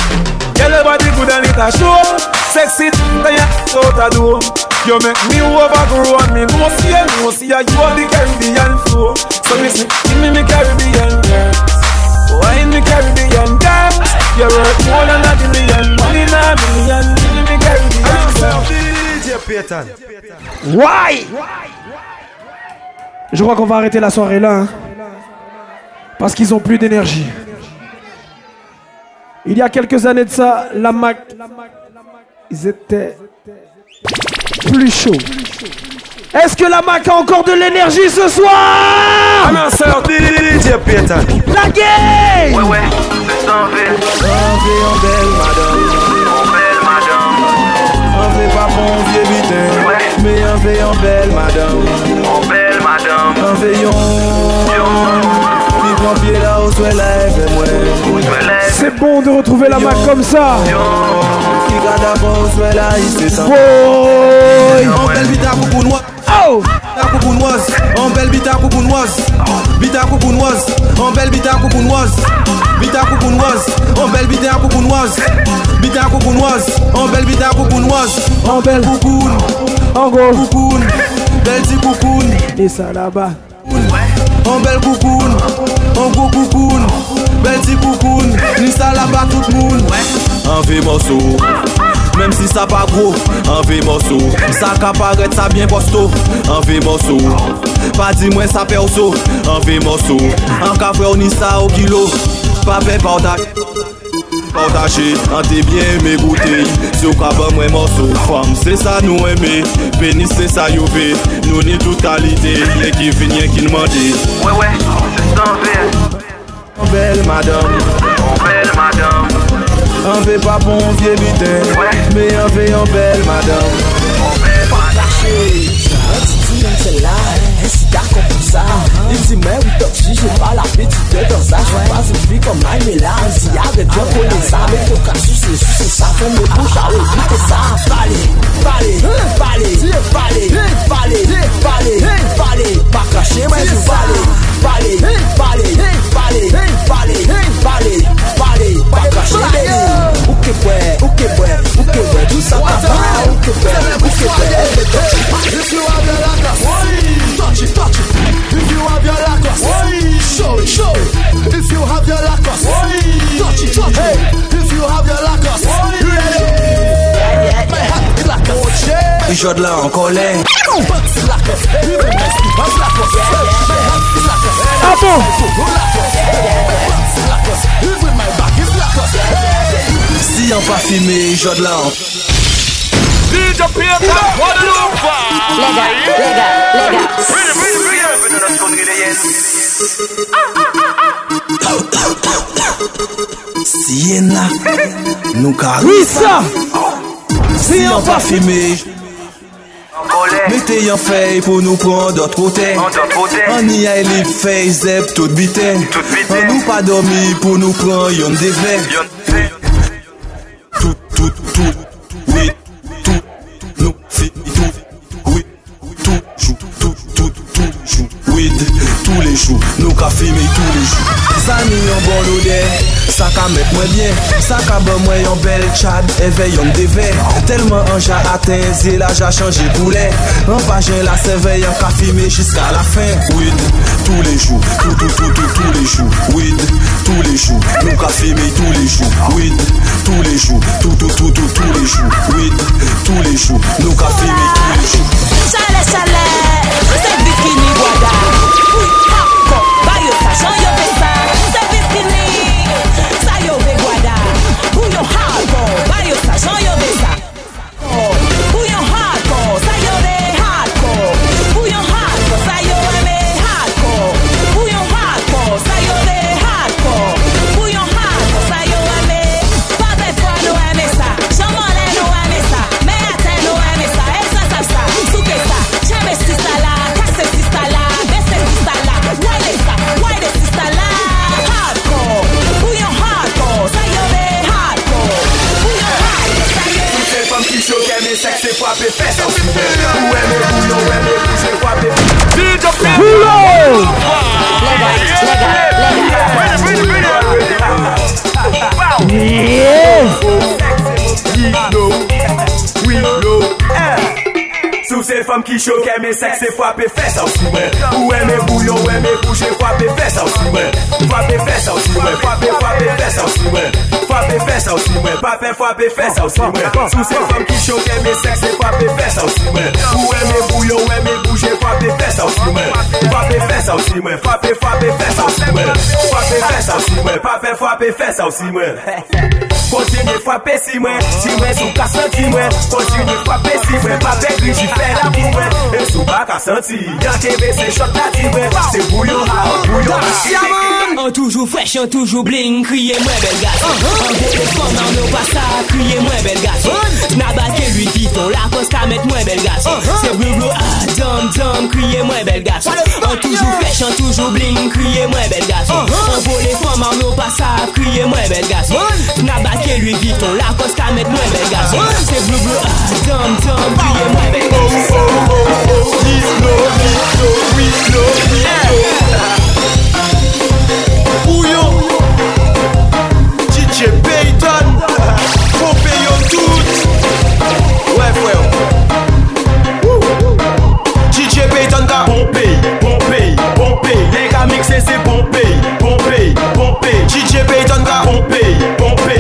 your body good and it a show. Sexy, then you out a door. You make me overgrow and me no see you, no see you. You are the Caribbean flow. So me say, give me me Caribbean girl. Wine me Caribbean girl. You're worth more than a billion, one in a million. Give me me Caribbean girl. DJ Payton. Why? Je crois qu'on va arrêter la soirée là. hein. Parce qu'ils ont plus d'énergie. Il y a quelques années de ça, la Mac, ils étaient plus chauds. Est-ce que la Mac a encore de l'énergie ce soir? Annonceur DJ Payton. La game Ouais, ouais, c'est en ville. On fait en belle madame. En belle madame. On fait pas bon vieux. Mais on fait en belle madame. En belle madame. On fait yon. C'est bon de retrouver la Mac comme ça. Li gada bon swè la isè sa. An bel bita koukoun waz Bita oh! koukoun waz An bel bita koukoun waz Bita koukoun waz An bel bita koukoun waz Bita koukoun waz An bel bita koukoun waz Bita koukoun waz An bel bita koukoun waz An bel koukoun. An go koukoun. Bel ti koukoun. E sa la ba An bel koukoun. An go koukoun. Bel ti koukoun. Ni sa la ba tout moun anve morsou Mem si sa pa gro, anve morsou Sa ka paret sa bien posto, anve morsou Pa di mwen sa perso, anve morsou Anka fre ou ni sa ou kilo, pa pe pa ou dak Partache, an te byen eme goute Si yo ka ban mwen morso Fom se sa nou eme Peni se sa yo ve Nou ni toutalite Yen ki vinyen ki nman de Wewe, se san ve Bel madame. An ve pa pou an fye biten Me an ve an bel madame. An bel madame dakon pou sa Il di men ou top si J'ai pas la petite de dans ça J'suis pas une fille comme Naimela Si y'a des gens pour les ça Mais faut qu'à sucer, sucer ça Fais mes bouches à éviter ça Parlez, parlez, parlez Parlez, parlez, parlez Parlez, pas caché mais je parlez Parlez, parlez, parlez Parlez, parlez, parlez Pas caché Ou que ouais, ou que ouais, ou que ouais Tout ça pas mal, ou que ouais, ou que ouais If you have your lacrosse, touch it, touch it. If you have your lacrosse, show it, show it. If you have your lacrosse, touch it, touch it. If you have your lacrosse, ready? My hat is lacrosse. Jod la an kolè Bucks is lacrosse. Even my slippers lacrosse. My hat is lacrosse. Ah bon? Lacrosse. Bucks is lacrosse. Even my back is lacrosse. Si an pa fime, jod la an DJ Peter Guadeloupe. Lega, lega, lega. Bring it, bring it, bring it. Si yen la Nou ka Oui ça Si an pa fime Mete yon fey pou nou pran dot kote An ni ay li fey zep tout bite An nou pa dormi pou nou pran yon deve Sa ka bè mwen yon bel chad, evè yon devè Telman an ja aten, zil a ja chanje boulè An vajen la seve yon ka fime jiska la fin. Ouid, tou le jou, tou tou tou tou tou le jou Ouid, tou le jou, nou ka fime tou le jou Ouid, tou le jou, tou tou tou tou tou le jou Ouid, tou le jou, nou ka fime tou le jou Chale chale, se bikini wada fom ki choke Mè seks se fwape fes a ou si mè Ouè mè bouyo, ouè mè bouje Fwape fes a ou si mè Fwape fes a ou si mè Fwape fwape fes a ou si mè Fwape fes a ou si mè Fwape fwape fes a ou si mè Sou se fom ki choke Mè seks se fwape fes a ou si mè Ouè mè bouyo, ouè mè bouje Fwape fes a ou si mè Fwape fes a ou si mè Fwape fwape fes a ou si mè Fwape fes a ou si mè Fwape fwape fes a ou si mè Kontine fwape si mwen, si mwen sou ka senti mwen. Kontine fwape si mwen, pa pe ji fè la pou mwen. E sou ba ka senti yan kebe se chot la di mwen. Se bouyon ha, bouyon ha On toujours fresh, on toujours bling, criez moi bel gars. On veut les femmes, on nous pas ça, criez moi bel gars. Snabat que lui dit on la cause qu'à mettre moi bel gars. C'est bleu bleu, ah, dum dum, criez moi bel gars. On toujours fresh, on toujours bling, criez moi bel gars. On veut les femmes, on nous pas ça, criez moi bel gars. Snabat que lui dit on la cause qu'à mettre moi bel gars. C'est bleu bleu, ah, dum dum, criez moi bel gars. Bouyon DJ Payton ka Pompe, pompe.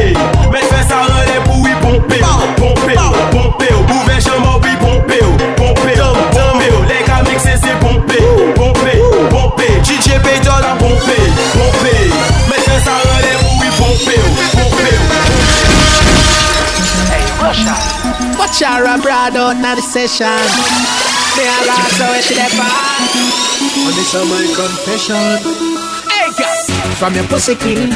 Mais fais ça relais pour y pomper Pompe, pompe. Ouvert chambre puis pompe, pompe, pompe. Les gars mixés c'est pompe, pompe, pompe. DJ Payton a pompe, pompe. Mais fais ça relais pour y pomper, pomper Watch out, rap rad out now the session. Me a rock so it to the bar. On this is my confession. Hey, girl, from your pussy clean,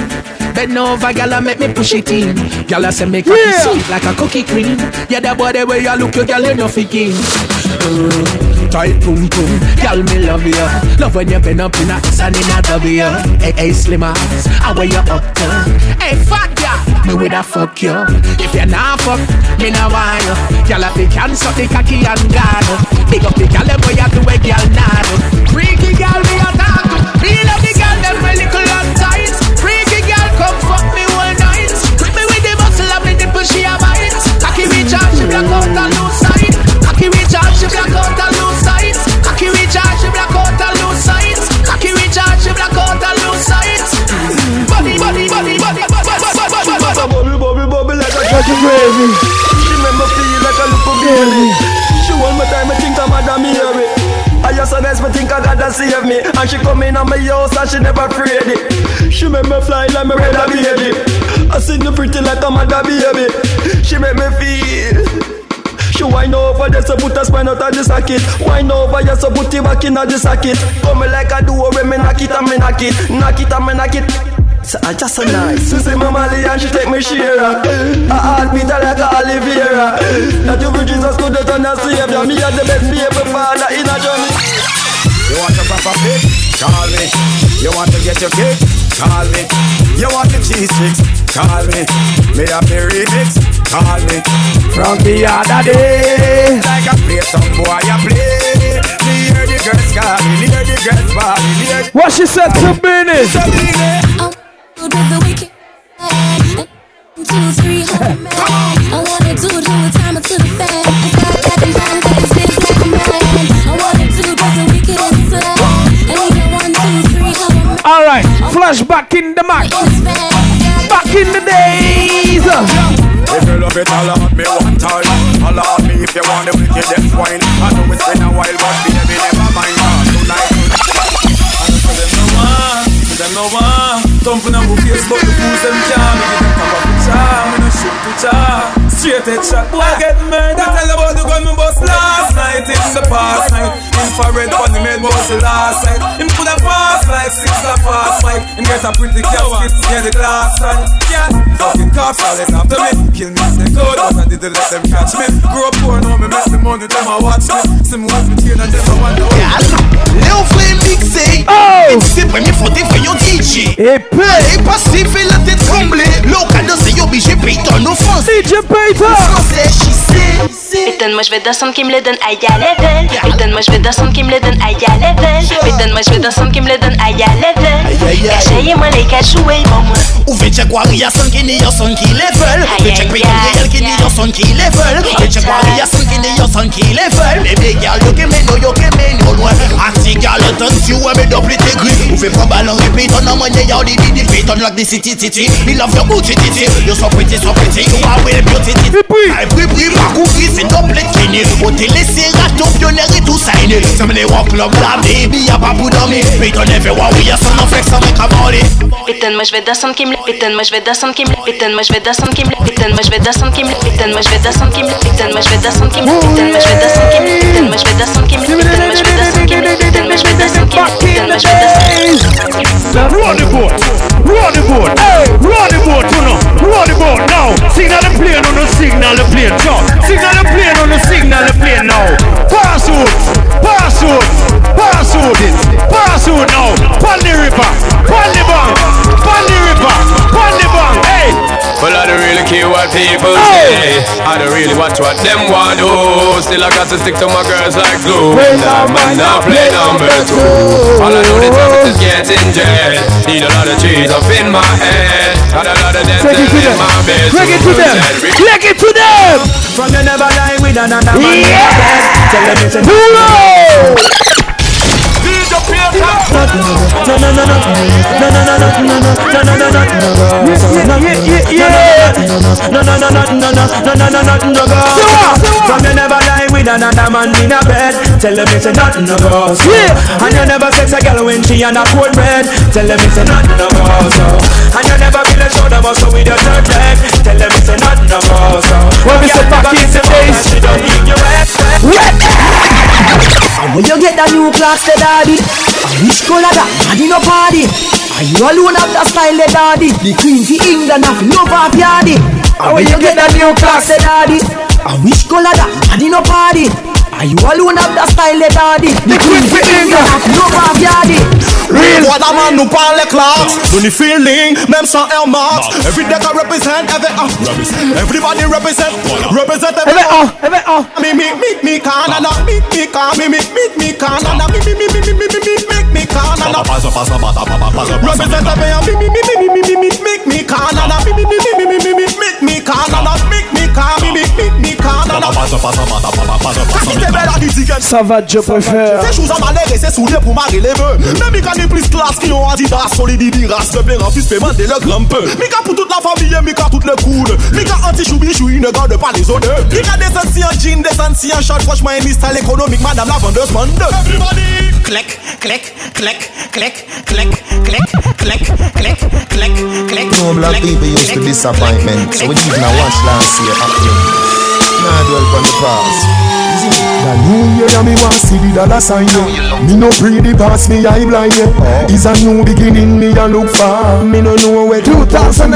Bend over, girl, and make me push it in. Girl, I say make yeah. it sweet like a cookie cream. Yeah, that body where you look, you girl, you know figure. Uh, tight boom boom, girl, me love you. Love when you bend up in a S and in a W. Hey, hey, slimmer, how where you up to? Hey, fat girl, me with a fuck you. If you not fuck, me nah want you. Girl, if you can suck the cocky and guard. Big up the girl, boy, you do a girl nod. Freaky girl, me like crazy. She make me feel like a little baby. She want my time, I think I'm Madam Mary. I just sometimes me think I gotta save me And she come in on my house and she never afraid it She make me fly like me red baby I sing the pretty like a mother baby She make me feel she wind over there, so put a spine out of the socket. Wind over here, so put it back in the socket. Come me like a duo, when me knock it and me knock it, knock it and me knock it. So I just uh, so nice. She say my Molly and she take me share. I heartbeat her like a Oliveira. That you for Jesus could have done a savior. Me as the best baby father in a journey. You want a proper fit? Call me. You want to get your kick? Call me. You want the cheese sticks? Call me. Me have the remix? Call me. From the other day. Like a play some boy you play. Me hear the girls calling, hear the girls bawling, What she said to Benny? Good with the wicked. Two, three, hold. I wanna do it, do it, time it the fan. I got that and down, got his face like a man. I wanna do it, the wicked inside. And we got one, two, three, hold me. Alright, flashback in the mic. Back in the days. If you love it, all on me one time. All on me if you want the wickedest wine. I know it's been a while, but baby, never mind. Cause tonight, Them no want Thumping on my face but the fools them can't give them pop up picture Me no shoot picture Straight head shot Boy get murdered Tell about the gun me bust last night In the past night Infrared on the maid was the last night Him put a fast like six a fast mic Him get a pretty casket near the glass side Yeah. Fucking cops always after me. Kill me if they could But I didn't let them catch me. Grew up poor now me make the money Them a watch me. See me watch me chain and them a wonder Léo Flame mixé Oh. C'est premier fait DJ Et puis Et passé fait la tête trembler Local dans ses obligé Payton offense DJ Payton Français she Et donne-moi je vais descendre qui me le donne aïe à level. Et donne-moi je vais descendre qui me le donne aïe à level Et donne-moi je vais descendre qui me le donne aïe à level Cachez-moi les cas joués bon moi Ou ve check wari a son ki ni yo son ki level Ve check Payton real ki ni yo son ki level Ve check wari a son ki ni yo son ki level Baby girl yo ke men no yo ke men yo loin. Ati girl yo ton si ou me double degree Ou fe pran balon e Payton nan manye yo di di di Payton like the city titi. Me love your booty titi. You so pretty so pretty You are well beauty titi. Ay pri pri pa koukri se double kini O te lese rato pionner et tout signé Some they walk club la baby a pas pour dormir Payton everywhere we a son en flex avec a body Et donne-moi je vais descendre qui me le Et donne-moi je vais descendre qui me le Et donne-moi je vais descendre qui me le Et donne-moi je vais descendre qui me le Et donne-moi je vais descendre qui me le Et donne-moi je vais descendre qui me le Et donne-moi je vais descendre qui me le Et donne-moi je vais descendre qui me le Et donne-moi je vais descendre qui me le Et donne-moi je vais descendre qui me le Et donne-moi je vais descendre Now run the boat, run the boat, hey, run the boat, you know, run the boat now. Signal the plane on the signal the plane, jump. Signal the plane on the signal the plane now. Pass out, pass out, pass it, out now. The river, pon the bank, the river, pon the bank, hey. Well, I don't really care what people say. I don't really watch what them want do. Still, I got to stick to my girls like glue. When Nah, man, now play number two. All I know the time is getting jet. Need a lot of cheese up in my head. Got a lot of them Take it to in them. my bed. Take it to them. Take it to them. From you never lie with another man Yeah. Tell them it's a another man in a bed Tell them it's a nothing no go so. And you never sex a girl when she on a cold bread Tell them it's a nothing no go so. And you never feel a shoulder muscle with your third leg Tell them it's a nothing no go so. When we say back in the days. She don't need your wet And when you get that new clock, say daddy I wish color that in a party And You alone have the style, the daddy. The queen to England have love of yardy. And when you get that new class, the daddy. I wish color that daddy no party. Are you alone have the style, the daddy? The queen to England have love of yardy. Real What a man nous parle les clocks Nous ni feeling Même sans Air Max Every day I represent Every uh, Everybody represent Represent every uh, every uh. Me me me me Canada Me me can Me me me me Canada Me me me me me me me me Make me Canada Represent every uh, Me me me me me me me me Make me Canada Me me me me me me me me Make me Canada Make me can Me me me me Canada Ça va, je préfère. Ces choses à malheur et c'est souliers pour marrer les vœux. Même quand les plus classe qui ont Adidas Solide race Le père en fils paiement de le grand peu. Mika pour toute la famille Mika toutes les coudes Mika anti-choubi-chou Il ne garde pas les odeurs Mika des anciens jeans Des anciens shorts Franchement un style économique Madame la vendeuse monde Everybody. Click, click, click, click, click, click, click, click, click, click. No black people used to disappointment, so we even a watch last year happening. Nah, dwell on the past. The new year me want see the dollar sign yeah. Me no pretty pass me eye blind yet yeah. It's a new beginning me a look for Me no know where 2000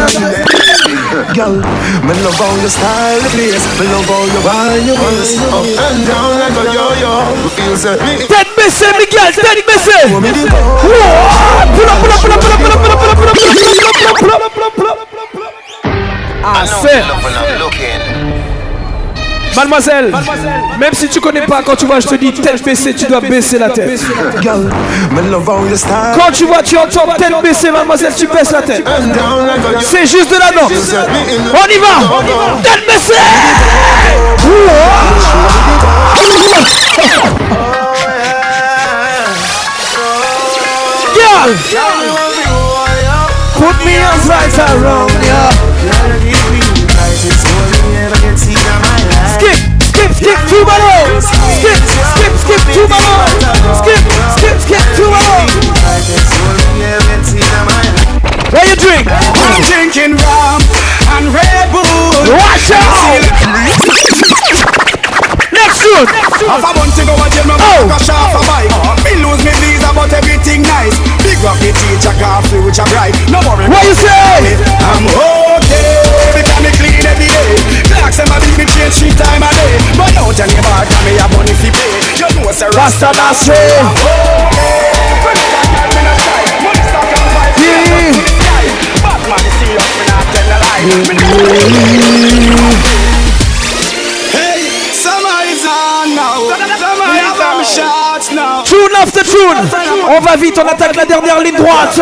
Girl, me love how you style the place Me love how you wind your waist Up and down like a yo-yo We feel so Tête baissée, Miguel, tête baissée Wow, Pull up, pull up, pull up, pull up, pull up, pull up, pull up, pull up, pull up, pull up, pull up, pull up, pull up, Ah, c'est Mademoiselle, même si tu connais pas, quand tu vois, je te dis tête baissée, tu dois baisser la tête. Quand tu vois, tu entends tête baissée, mademoiselle, tu baisses la tête. C'est juste de la danse. On y va Tête baissée Put me around, skip to my road. Skip, skip, skip to my road. Skip, skip, skip to my road. Where you drink? I'm drinking rum and Red Bull. Watch out! Next. Half a month ago, I tell my oh. a shop a bike. Me lose me visa, but everything nice. Big up the teacher, car future bright. No worry. What you say? I'm okay because me clean every day. Clocks them a beat me change three time a day. But don't tell me about me a money fi pay. You know it's a Rasta Nasri. Batman serious, me not tell a lie. Mm-hmm. Tune after tune. On va vite, on attaque la dernière ligne droite.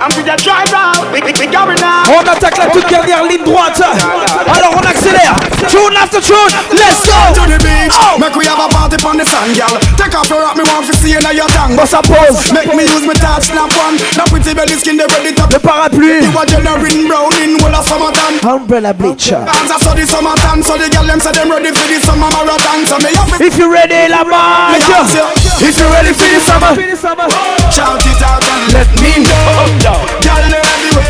I'm the drive On attaque la toute dernière ligne droite. Alors on accélère. Tune after tune. Let's go. To the beach. Oh. Make we have a party on the sun, girl. Take off your rock, me want to see you now your tongue. Boss à pause. Make me use my touch, snap one. Now pretty belly skin, they ready to. Le parapluie. You generating brown in all of summertime. Umbrella bleach. So the summertime, so the girl them say them ready for the summer marathon. So me have If you ready, la marche. If you ready for the summer, shout it out and let me know. Girl, know everywhere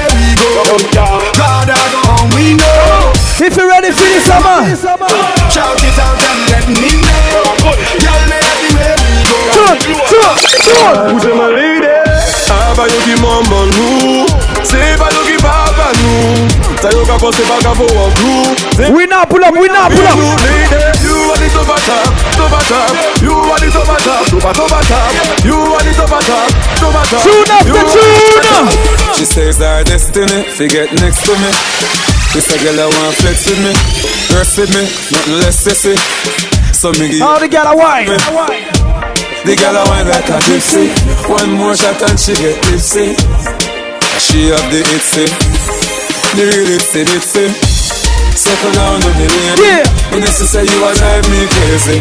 we go. God, I go home, we know. If you're ready for the summer, shout it out and let me know. Girl, know everywhere we go. Tune, tune, tune. Who's my lady? Aba yo ki maman nou Se pa yo ki papa nou Sa yo ka pose pa ka pou an crew We now pull up, we now pull up. You are the top top, top top You are the top top, top top top You are the top top, top top Tune after tune. She says our destiny, forget next to me. This a girl that want flex with me Rest with me, nothing less sissy. So me give All the gal a wine. the girl a wine like a gypsy. One more shot and she get tipsy. She have the itsy. The real itsy bitsy Settle down on the lady Yeah. You know to say you a drive me crazy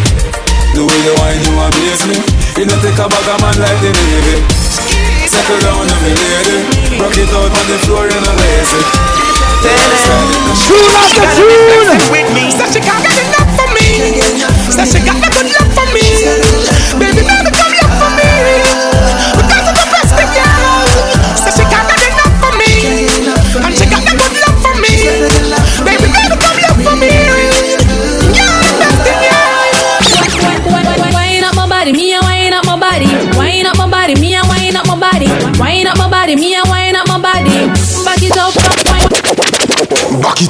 The way you wine you amaze me You know take a bag of man like the Navy Settle down on me lady Rock it out on the floor you know lazy Tune after tune. with me. Said she can't get enough for me. Said she got the good love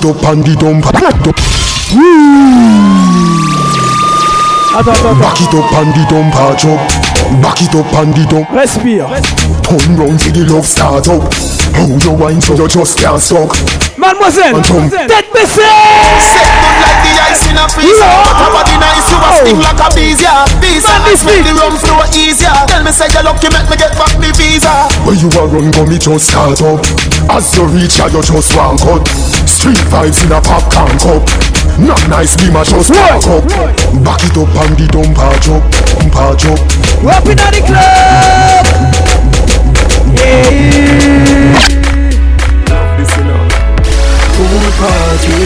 up and the dump. Attends, attends, Back it up and the dump a chop. Back it up and the dump. Respire. Turn round till the love start up. How you wine so you just can't suck. Mademoiselle, And jump. tête baissée. like the ice in a freezer But her body nice, you a oh. sting like a bees, yeah Visa, ice make the rum flow easier Tell me say you lucky, make me get back the visa Where you a run go me just start up As you reach here you just one cut Street vibes in a popcorn cup. Not nice be my just walk up. Back it up and the dump a jump Dump a jump Up in the club? Listen up Pool party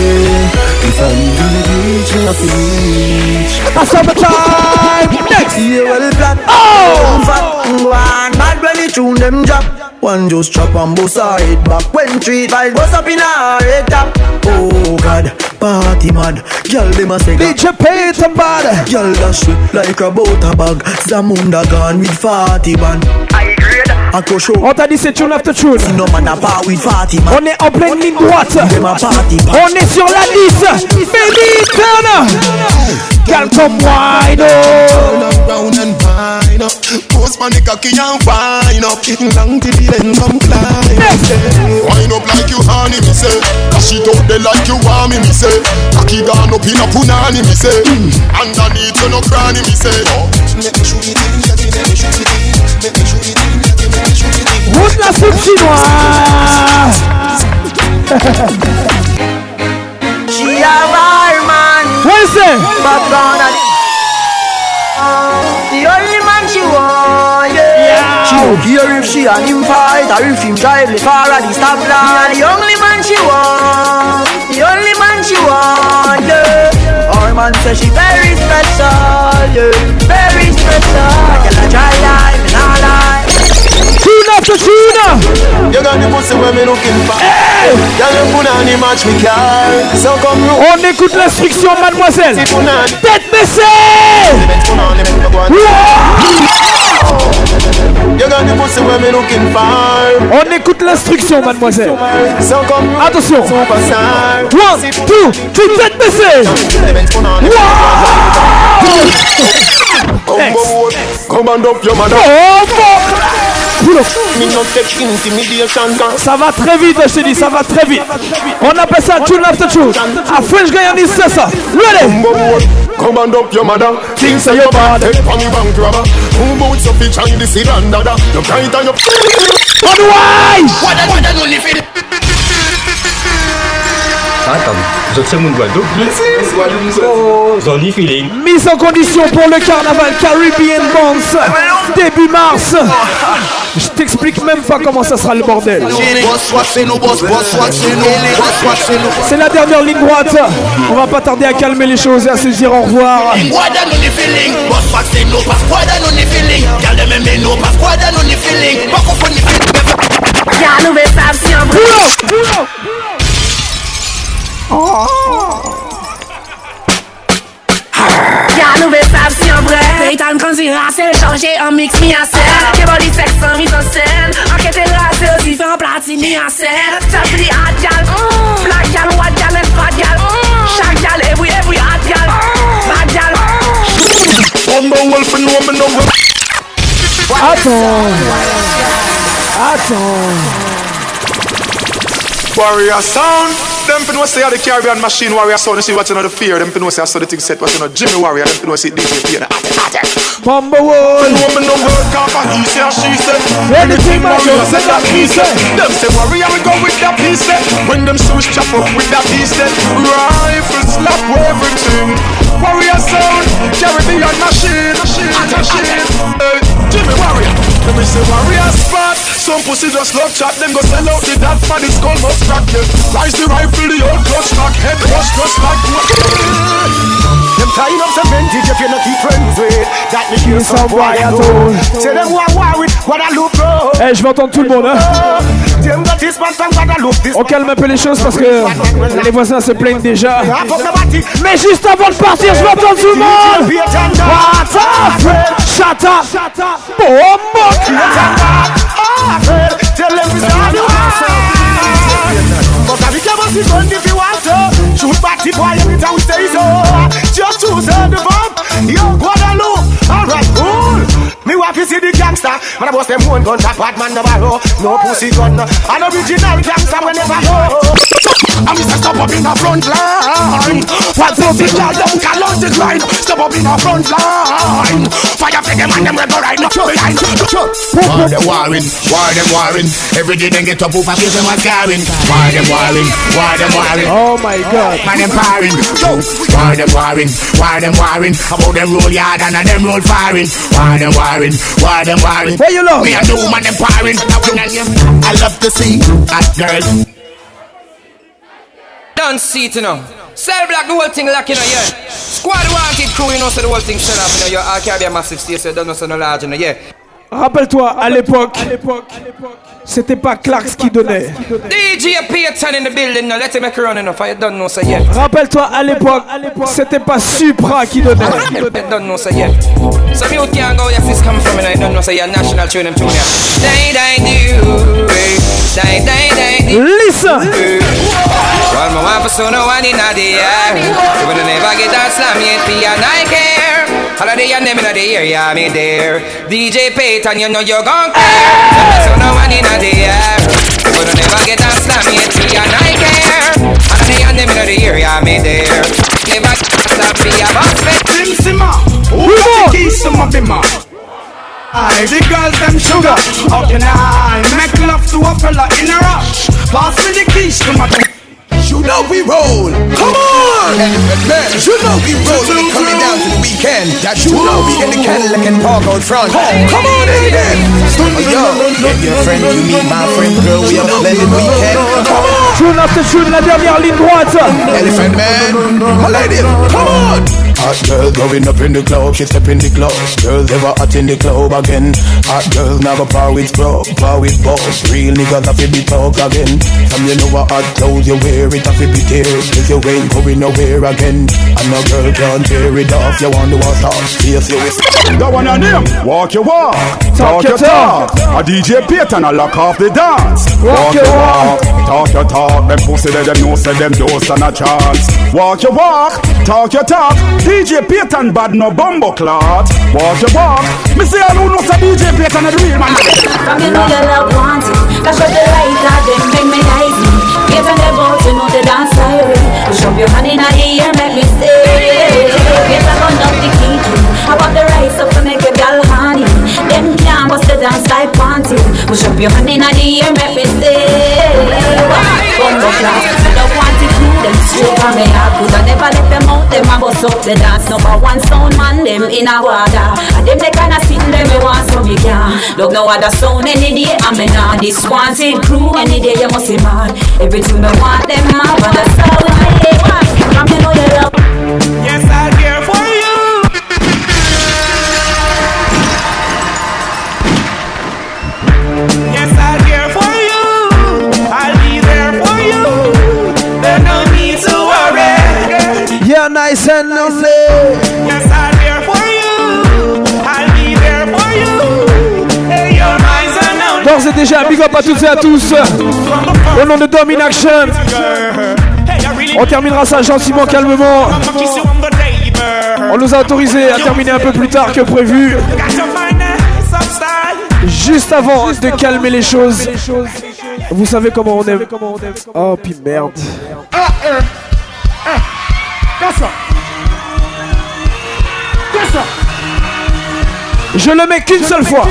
If I'm in the beach me have to reach A summertime. Next. Yeah, well plan Oh! Fat one Bad when it tune them drop One just chop and bust her head back. When three five bust up in her head top Oh God. Party mad. Girl them a say DJ Peter Bad. Girl dash it like a butter bag. Zamunda gone with 40 man. I grade. I go show. On t'a dit c'est tune after tune. No man a part with 40 man. On est en pleine ligne droite Them a party On est sur la 10 Baby Turner Calme-toi wine oh round and fine up. Post my cocky and fine up. Long till the end come climb. Wine up like you honey, me say. Cash it out there like you want me, me say. Cocky gone up in a punani, me say. Underneath you no cranny, me say. Make me shoot it in, get make me shoot it in. Make me shoot it in, get make me shoot it in. Route la soupe chinoise She a wild man Where is it? But gone a ah, The only She don't care if she and him fight or if him drive the car at the stoplight. The only man she want, the only man she want, yeah. Our man say she very special, yeah, very special. Like a dry life and all life. Tune after tune You got the pussy where me looking for. Girl you put on the match me car So come On écoute l'instruction mademoiselle. Tête baissée got the pussy where me looking for On écoute l'instruction mademoiselle. So come round Attention. Superstar One, two, three, tête baissée Come and up your mother Me not take intimidation can Ça va très vite, je te dis, ça va très vite. On appelle ça tune after tune. A French Guyanese, c'est ça. Ready? Come and up your mother Things say you bad. Head on the bank robber Who boots up the Chinese seed and dada? You can't on your On the way What that, what that only feel Attends, Mise en condition pour le carnaval Caribbean Bounce début mars. Je t'explique même pas comment ça sera le bordel. C'est la dernière ligne droite. On va pas tarder à calmer les choses et à se dire au revoir. That only feeling Boss back say no pass What that only feeling Girl them me no pass What that only feeling Back the feet Y'a nous vais faire si en vrai. Y'a nous vais faire si en vrai. Paytan quand c'est racé, changer en mix mis en scène. Que body sex en mise en scène. Enquête racé aussi différents platines mis en scène. Ça fait hot gal, black gal, white gal, and fat gal. Chaque gal, eh every, every eh hot gal, bad gal. One wolf and woman no Attends. Attends. Warrior sound. Them fin know say the Caribbean machine warrior sound. You see what's another fear. Them fin know say I saw the thing set. What's another Jimmy warrior. Them fin know say DJ P and Bomba Wood. Woman no work off and he say she say. Anything my girl said that he said. Them say warrior we go with that piece set. When them shoes chop up with that piece set. Rifle slap everything. Warrior sound. Caribbean machine. Machine. Machine. Hey, Jimmy warrior. Let me say warrior spot? Some pussy just love chat. Them go sell out the dad for the skull must crack them. Rise the rifle, the old clutch back. Head rush just like what? Them tying up some vintage if you not keep friends with That me hear some boy at all Say them war war with Guadeloupe bro Eh, je vais entendre tout le monde, hein. On calme un peu les choses parce que les voisins se plaignent déjà. Mais juste avant de partir, je vais entendre tout le monde. What up? Shut up. Shut up. Create oh, you But I if you want to. Shoot back the so. Just choose the bomb, yo, Guadeloupe, alright, Boom! Man, I bust them one gun, that bad man never roll. No pussy gun, an original gangster will never go. I'm Mr. Stop up in the front line. What pussy girl don't call out the grind. Step up in the front line. Fire for them and them we go right now. Behind, War them warring, war them warring. Every day they get up over face them a scarring. War them warring, war them warring. Oh my God. Man them firing. Yo, war them warring, war them warring. About them roll yard and a them roll firing. War them warring, war them warring. Where you love? Me a do man them firing. I love to see hot girls. Don't see it, you know. Cell block the whole thing like, you know, yeah. Squad wanted crew, you know, so the whole thing set up, you know. Your all carry a massive stage, so don't know, so no large, you know, yeah. Rappelle-toi, à l'époque, c'était pas Clarks qui donnait. DJ Peterson in the building, now let him make a run enough. I don't know, so yeah. Rappelle-toi, à l'époque, c'était pas Supra qui donnait. I don't know, so yeah. Some you can't go, your fist come from, and I don't know, yeah. National tune, them tune, do, die, Listen. One more one for so no one in the air. You will never get that slam yet, the and I care. Holiday and them in the area, me there. DJ Peyton, you know you're gon' care. So no one in the air. You will never get that slam yet, the and I care. Holiday and them in the area, me there. Never stop me a boss, Sim Simma, who got the keys to my bimmer? I, the girls them sugar. How can I make love to a fella in a rush? Pass me the keys to my You know we roll. Come on! Man, you know we roll when it coming down to the weekend. That you know we in the Cadillac and park out front. Come on in. Oh, yo, get your friend, you meet my friend, girl, we have a blended weekend. Come on! Tune after tune, la dernière ligne droite. Elephant man, my lady, come on! Hot girl going up in the club, she step in the club. Girl never hot in the club again. Hot girl never par with bro, par with boss. Real niggas have to be talk again. Some you know what hot clothes you wear, it have to be tears. If you ain't going nowhere again, and no girl can't tear it off. You want to watch off, face you with. Go on your name, walk your walk, talk, your talk. A DJ Peyton a lock off the dance. Walk your walk, talk your talk. Them pussy they them know say them don't stand a chance. Walk your walk, talk your talk. DJ Peyton bad no bumbo clot. Walk your walk. Me say all who know say DJ Peyton a the real man. From you know your love wants it Cash up the light out them make me nice. Me Get on the boat you know the dance siren Push up your hand in the air make me stay a gun up the key I want the rice up to make a gal honey. Them can't bust the dance like panty Push up your hand in the air make me stay Bumbo class them straight from me I could have never let them out them a bust up the dance. Number one sound man them in a water. And them they kinda sitting them me want so me can Look no other sound any day I'm in this wanted crew. Any day you must be mad. Everything me want them have And that's how I hate From you know you love Yes, I'll care for Yeah, nice and lovely. Yes, I'll care for you. I'll be there for you. Hey, your minds are now. D'ores et déjà, big up à toutes et à tous. Au nom de Domin Action. On terminera ça gentiment, calmement. On nous a autorisé à terminer un peu plus tard que prévu. Juste avant de calmer les choses. Vous savez comment on aime. Oh, puis merde. Je le mets qu'une seule fois.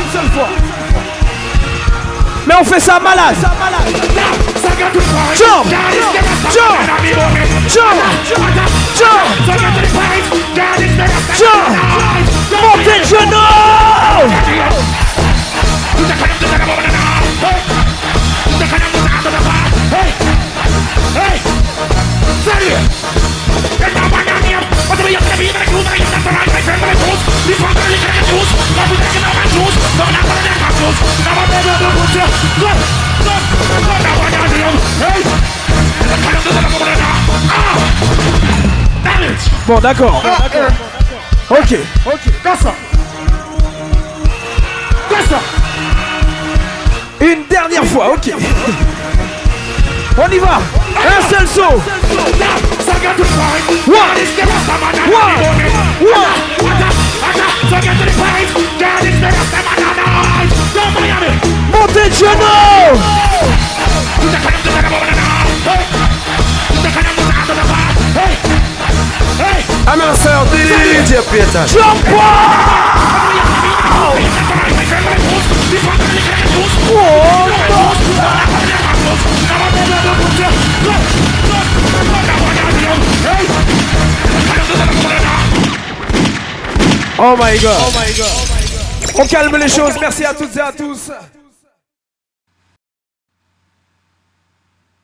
Mais on fait ça malade. Jump, jump, jump, jump, jump. Montez le genou. Bon, d'accord. Ok. Ok. Qu'est-ce Qu'est-ce Une dernière fois, ok. On y va. Un seul saut. One. One. One. So get to the place. Girl, it's the rest of my night. Go Miami. Montejano! I'm gonna sell DJ Peter. Jump Oh my god. Oh my god. On calme les choses. Merci à toutes et à tous.